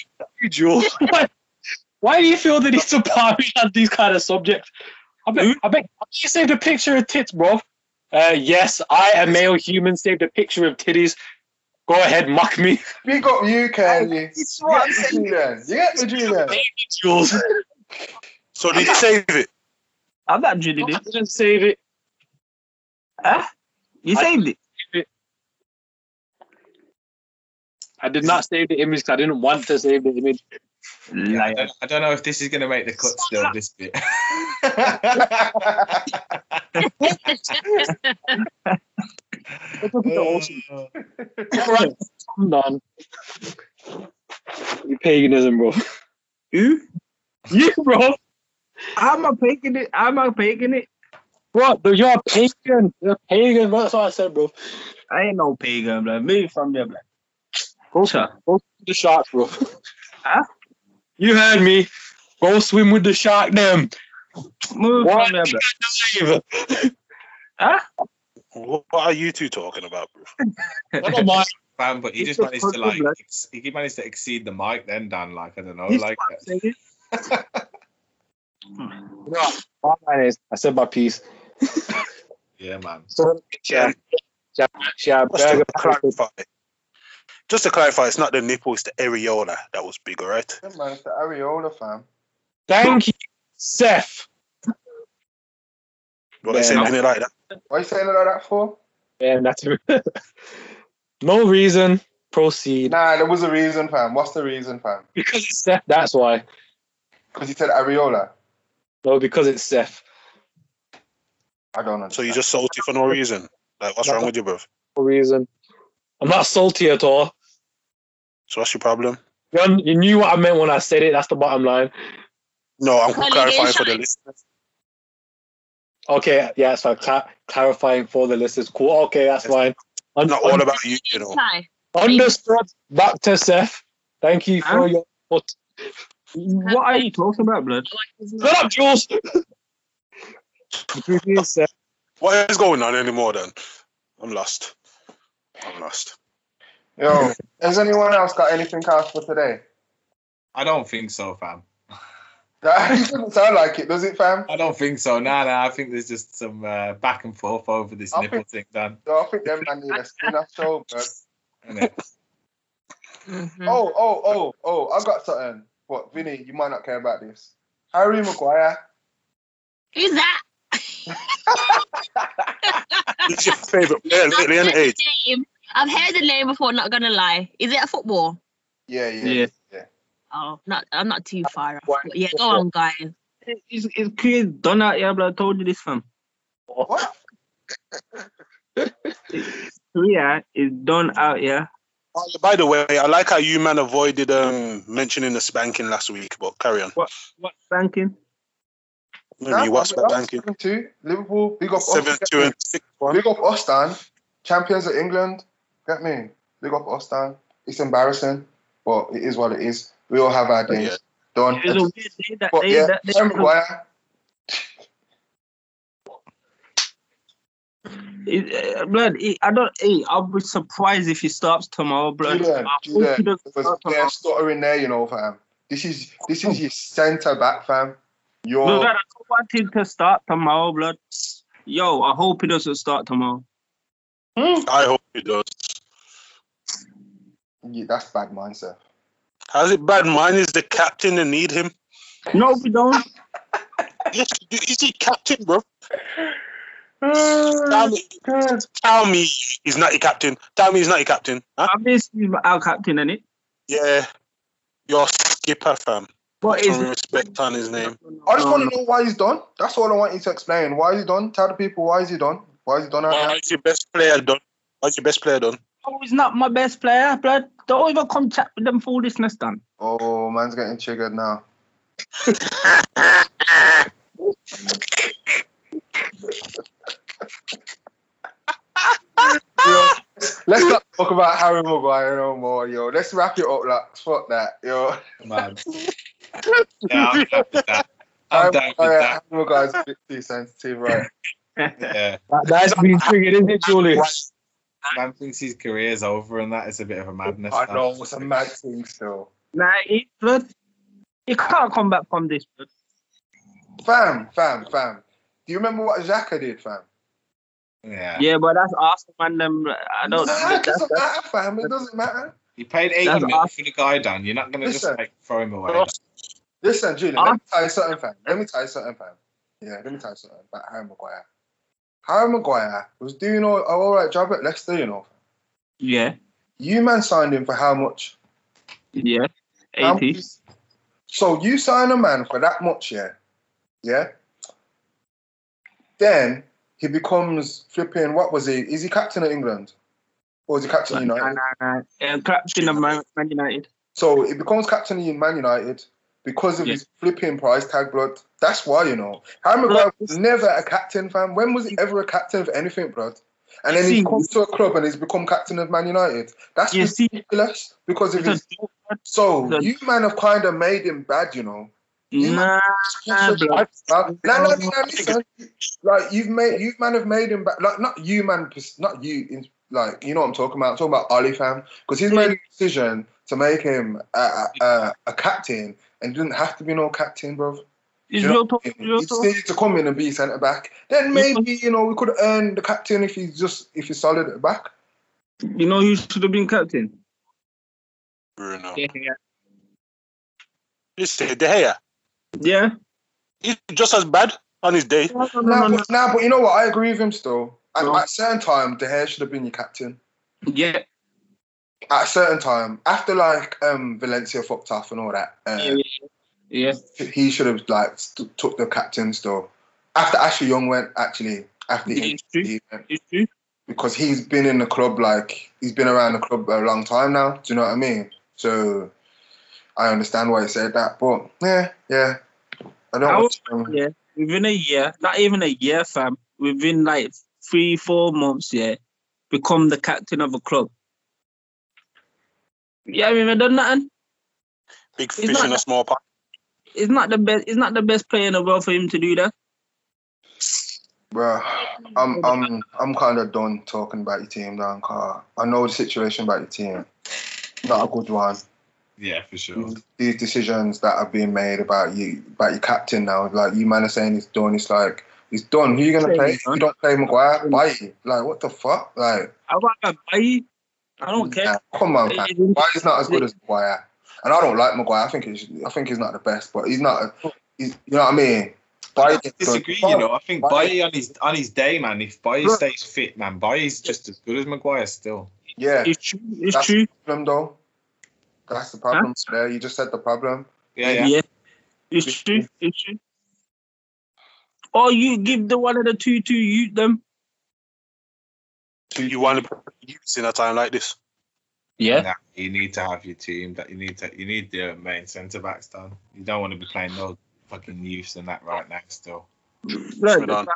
you, Jules. Why do you feel the need to parry on these kind of subjects? I bet, I bet you saved a picture of tits, bro. Uh, yes, I, a male human, saved a picture of titties. Go ahead, mock me. Big up you, Kelly. It's You what I'm get saying. me, Julian. You get me, Julian. Jules. So did you save it? I'm not drilling I didn't save it. Huh? You I- saved it. I did not save the image 'cause I didn't want to save the image. Yeah, I, don't, I don't know if this is going to make the cut still, this bit. right, I'm done. You paganism, bro. Who? You, bro. I'm a pagan. it. I'm a pagan. it. Bro, you're a pagan. You're a pagan. That's what I said, bro. I ain't no pagan, blood. Move from there, bro. Go, Sure. go to the sharks, bro. Huh? You heard me. Go swim with the shark, them. Move What? from there, blood. Dive. Huh? What are you two talking about, bro? Never mind. Fam, but he It's just managed to like blood. ex- he managed to exceed the mic then Dan like I don't know This like I'm. No, my man is- I said my piece. yeah man So, yeah. Yeah, yeah, Just to burger clarify, just to clarify, it's not the nipple, it's the areola that was big, all right? Yeah, man, it's the areola, fam. Thank you, Seth. What I Yeah, said no. it like that. What are you saying like that for? And that's no reason. Proceed. Nah, there was a reason, fam. What's the reason, fam? Because it's Seth. That's why. Because you said areola. No, because it's Seth. I don't know. So you're just salty for no reason. Like, what's wrong with you, bro? No reason. I'm not salty at all. So what's your problem? You, you knew what I meant when I said it. That's the bottom line. No, I'm Colin, clarifying get for the shot. listeners. Okay, yeah, it's fine. Clarifying for the listeners. Cool. Okay, that's fine. Un- Not all about you, you know. Try. Understood. Back to Seth. Thank you for Huh? your input. What are you talking about, blood? Shut up, Jules. What is going on anymore then? I'm lost. I'm lost. Yo, has anyone else got anything else for today? I don't think so fam That doesn't sound like it, does it, fam? I don't think so nah nah I think there's just some uh, back and forth over this I nipple think- thing Dan No, I think them man need a spin-off show, bro. innit? Mhm. Oh, oh, oh, oh, I got something. What, Vinny, you might not care about this. Harry Maguire. Who's that? Who's your favourite player I've lately, heard ain't the it? Name. I've heard the name before. Not gonna lie. Is it a football? Yeah, yeah, Yeah. yeah. Oh, not. I'm not too far off. But yeah, go on, guys. It's, it's Chris done out here, blood. I told you this, fam. What? Korea is done out here. Oh, By the way, I like how you man avoided um, mentioning the spanking last week, but carry on. What banking? Maybe you watched spanking. Seven two. Liverpool. Big up Seven us. two and six one. Big up us, Champions of England. Get me? Big up us, Dan. It's embarrassing, but it is what it is. We all have our days. Yeah. Done. It was a weird day that But day. yeah, that day. Harry Maguire. It, uh, blood, it, I don't. Hey, I'll be surprised if he starts tomorrow, blood. Julian, I Julian, he doesn't Because start they're stuttering there, you know, fam. This is this is your centre back, fam. You're Blood, I don't want him to start tomorrow, blood. Yo, I hope he doesn't start tomorrow. I hope he does. Yeah, that's bad mindset. How's it bad? Mine is the captain and need him. No, we don't. Yes, is he captain, bro? Uh, tell me, tell me he's not your captain. Tell me he's not your captain. Huh? Obviously, he's our captain, innit? Yeah. Your skipper, fam. But Some respect on his name. I just want to know why he's done. That's all I want you to explain. Why is he done? Tell the people why is he done. Why is he done? Why is your best player done? Why's your best player done? Oh, he's not my best player, blood. Don't even come chat with them foolishness, done. Oh, man's getting triggered now. Yo, let's not talk about Harry Maguire no more, yo. Let's wrap it up, like fuck that, yo. Man. Yeah, I'm down with that. I'm Harry down with Maguire, that. Harry Maguire's a bit too sensitive, right? Yeah. That, that's been triggered, isn't it, Julius? Man thinks his career's over and that is a bit of a madness. I man. know it's a mad thing still. Nah, he, blood. He can't come back from this, blood. Fam, fam, fam. Do you remember what Xhaka did, fam? Yeah. Yeah, but that's Arsenal, man. Them, I don't. Nah, it that's, doesn't that's, matter, fam. It doesn't matter. You paid 80 That's mil awesome. for the guy, Dan. You're not going to just like throw him away. Listen, Julian, let me tell you something, fam. Let me tell you something, fam. Yeah, let me tell you something about Harry Maguire. Harry Maguire was doing all, all right job at Leicester, you know. yeah, You man signed him for how much? yeah. How 80. much? So you sign a man for that much, yeah? Yeah? Then he becomes flipping, what was he? Is he captain of England? Or is he captain of United? nah, nah. Uh, captain of Man, Man United. So he becomes captain of Man United because of Yeah. his flipping price tag blood. That's why, you know. Harry Maguire was never a captain, fam. When was he ever a captain of anything, blood? And then he See- comes to a club and he's become captain of Man United. That's You see, ridiculous because of his. So you man have kind of made him bad, you know. You Nah, nah, no, listen. Like you've made, you man have made him back. Like not you, man. Not you. In, like you know what I'm talking about. I'm talking about Ollie, fam. Because he's made a decision to make him a, a, a, a captain, and didn't have to be no captain, bro. It's You know, real talk. he Real just needed to come in and be centre back. Then maybe you know we could earn the captain if he's just if he's solid at the back. You know who should have been captain? Bruno. Yeah. You say De Gea. Yeah. He's just as bad on his day. No, no, no, no, but, nah, but you know what? I agree with him still. At, No. at a certain time, De Gea should have been your captain. Yeah. At a certain time, after like um Valencia fucked off and all that, uh, Yeah. Yeah. He should have like st- took the captain still. After Ashley Young went, actually, after he, It's true. he went, It's true. because he's been in the club like he's been around the club a long time now. Do you know what I mean? So I understand why he said that, but yeah, yeah, I don't. I um, Yeah. Within a year, not even a year, fam. Within like three, four months, yeah, become the captain of a club. Yeah, I mean, done nothing. Big fish not in a small pot. It's not the best. It's not the best player in the world for him to do that. Bro, I'm I'm I'm kind of done talking about your team now. 'cause I know the situation about your team. Not a good one. Yeah, for sure. These decisions that are being made about you about your captain now, like you man are saying he's done. It's like he's done. Who you gonna play? If you don't play Maguire, buy you. Like what the fuck? Like I want to buy. I don't care. nah, come on, man. It- it- Maguire's not as good as Maguire, and I don't like Maguire. I think he's I think he's not the best, but he's not. A, he's, you know what I mean? I Bailly don't is disagree, you know. I think Bailly- Bailly on his on his day, man. If Bailly Look. stays fit, man, Bailly's just as good as Maguire still. Yeah, It's true. It's That's- true. problem though. That's the problem there. You just said the problem. Yeah, yeah. It's true. It's true. Or you give the one of the two to you them. You want to use in a time like this. Yeah. Nah, you need to have your team. That you need to. You need the main centre backs done. You don't want to be playing no fucking youths and that right now. Still, Blood,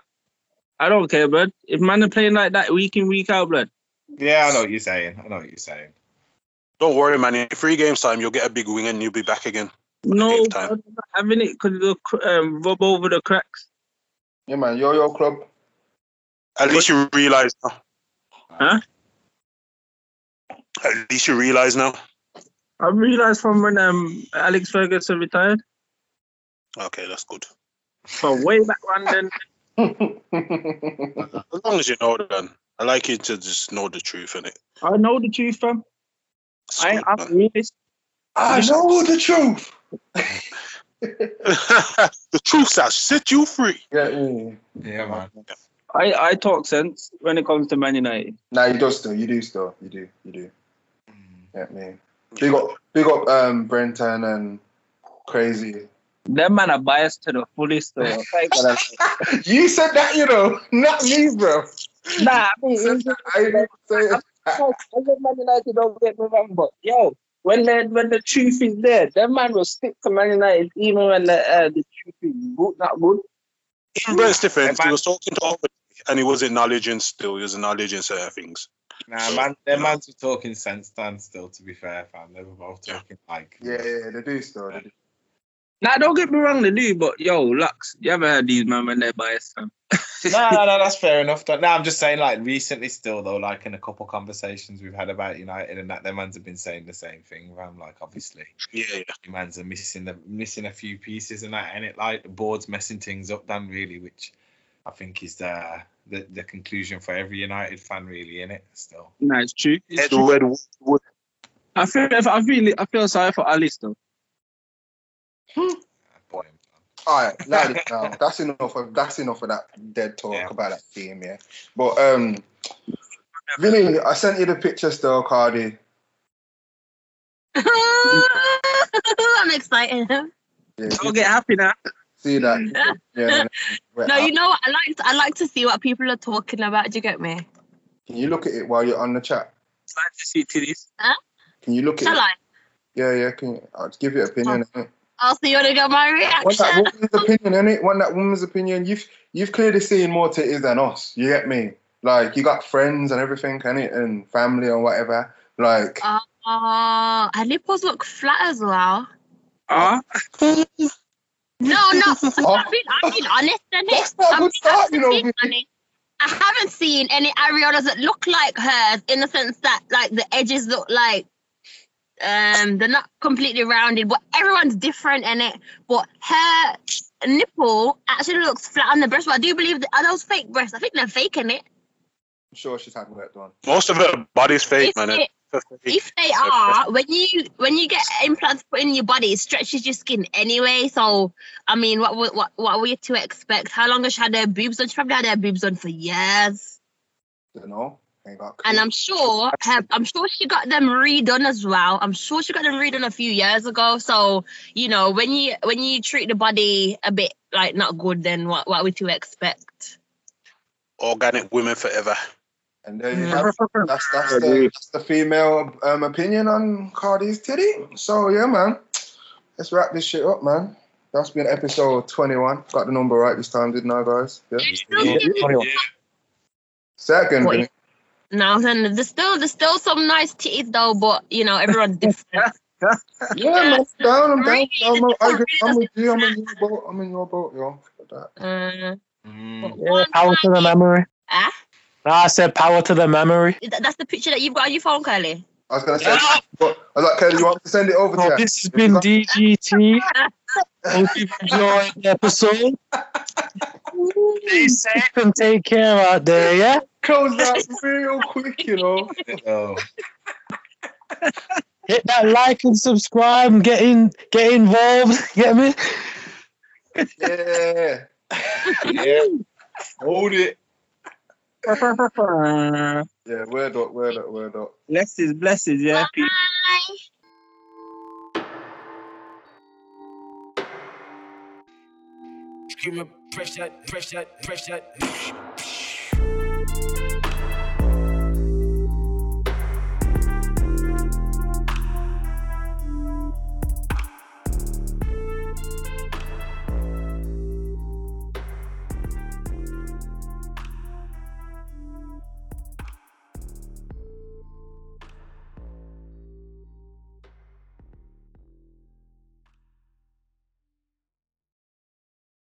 I don't care, blood. If man are playing like that week in week out, blood, Yeah, I know what you're saying. I know what you're saying. Don't worry, man. In three games time, you'll get a big wing and you'll be back again. No, time. I'm not having it because it'll um, rub over the cracks. Yeah, man. Yo, yo, club. At least you realize now. Huh? At least you realize now. I realized from when um Alex Ferguson retired, Okay, that's good. from way back when then. As long as you know then. I like you to just know the truth in it. I know the truth, fam. I, I'm realist. I know the truth. the truth shall set you free. Yeah, yeah. Yeah, man. I, I talk sense when it comes to Man United. Nah, you do still. You do still. You do. You do. Yeah, man. Big up, big up, um, Brenton and Crazy. Them man are biased to the fullest. Though. You said that, you know, not me, bro. nah, I mean, it's that. I didn't say it. I love Man United, don't get me wrong, but yo, when the when the truth is there, them man will stick to Man United even when the uh, the truth is good, not good. In Brent's defense, Yeah, he was talking to Albert and he was acknowledging still, he was acknowledging certain things. Nah, man, them man's were talking sense stand still, to be fair, fam. They were both talking like. Yeah, yeah, they do still. They do. Nah, don't get me wrong, they do, but yo, Lux, you ever heard these man when they're biased, fam? no, no, no, that's fair enough. No, I'm just saying, like, recently still, though, like, in a couple conversations we've had about United and that, their mans have been saying the same thing, fam. Like, obviously, Yeah, yeah. the mans are missing the missing a few pieces and that, and it, like, the board's messing things up, then, really, which I think is the, the, the conclusion for every United fan, really, in it, still. Nah, it's true. It's true. Ed Woodward. I feel I feel I feel sorry for Alice though. Boy, All right, now this. That's enough of that's enough of that dead talk Yeah. about that team, yeah. But um, Vinny, I sent you the picture still, Cardi. I'm excited. Yeah, Don't get happy now. See that? Yeah. man. No, you know what? I like to, I like to see what people are talking about. Do you get me? Can you look at it while you're on the chat? It's like to see titties. Can you look at Shall it? I? Yeah, yeah. Can you, I'll give you an opinion. innit? I'll see you want to get my reaction. Want that woman's opinion, innit? Want that woman's opinion? You've you've clearly seen more titties than us. You get me? Like you got friends and everything, innit? And family and whatever. Like Oh, her nipples look flat as well. Ah, No, no. I'm being, I'm being honest, innit? That's not a I'm good start, you know, being honest. I haven't seen any areolas that look like hers in the sense that like the edges look like um they're not completely rounded, but everyone's different in it. But her nipple actually looks flat on the breast. But I do believe that are those fake breasts? I think they're faking it. I'm sure she's had work done. Most of her body's fake, If man. they, It's fake. If they are, when you when you get implants put in your body, it stretches your skin anyway. So I mean, what what what, what are we to expect? How long has she had her boobs on? She probably had her boobs on for years. You know. And I'm sure her, I'm sure she got them redone as well. I'm sure she got them redone a few years ago. So, you know, when you when you treat the body a bit like not good, then what what are we to expect? Organic women forever. And there you have that's that's the, that's the female um, opinion on Cardi's titty. So yeah, man. Let's wrap this shit up, man. That's been episode 21. Got the number right this time, didn't I, guys? Yeah. Yeah. Second, What? No, then there's still there's still some nice titties though, but you know, everyone's different. yeah, man. I'm down. I'm down. I'm, I agree, Really I'm with you. I'm in your boat. I'm in your boat, yo. Look that. Uh, Mm. Yeah, power to the memory. Ah? No, I said power to the memory. that- that's the picture that you've got on your phone, Curly. I was gonna say, but I was like, Kelly, you want to send it over to oh, So this has been DGT. Hope you enjoyed the episode. Stay safe and take care out there, yeah? Close that real quick, you know. Oh. Hit that like and subscribe and get in get involved. Get me? Yeah. Yeah. Hold it. Yeah, word up, word up, word up. blessings, blessings, yeah. Peace. Bye. Screaming, press that, press that, press that.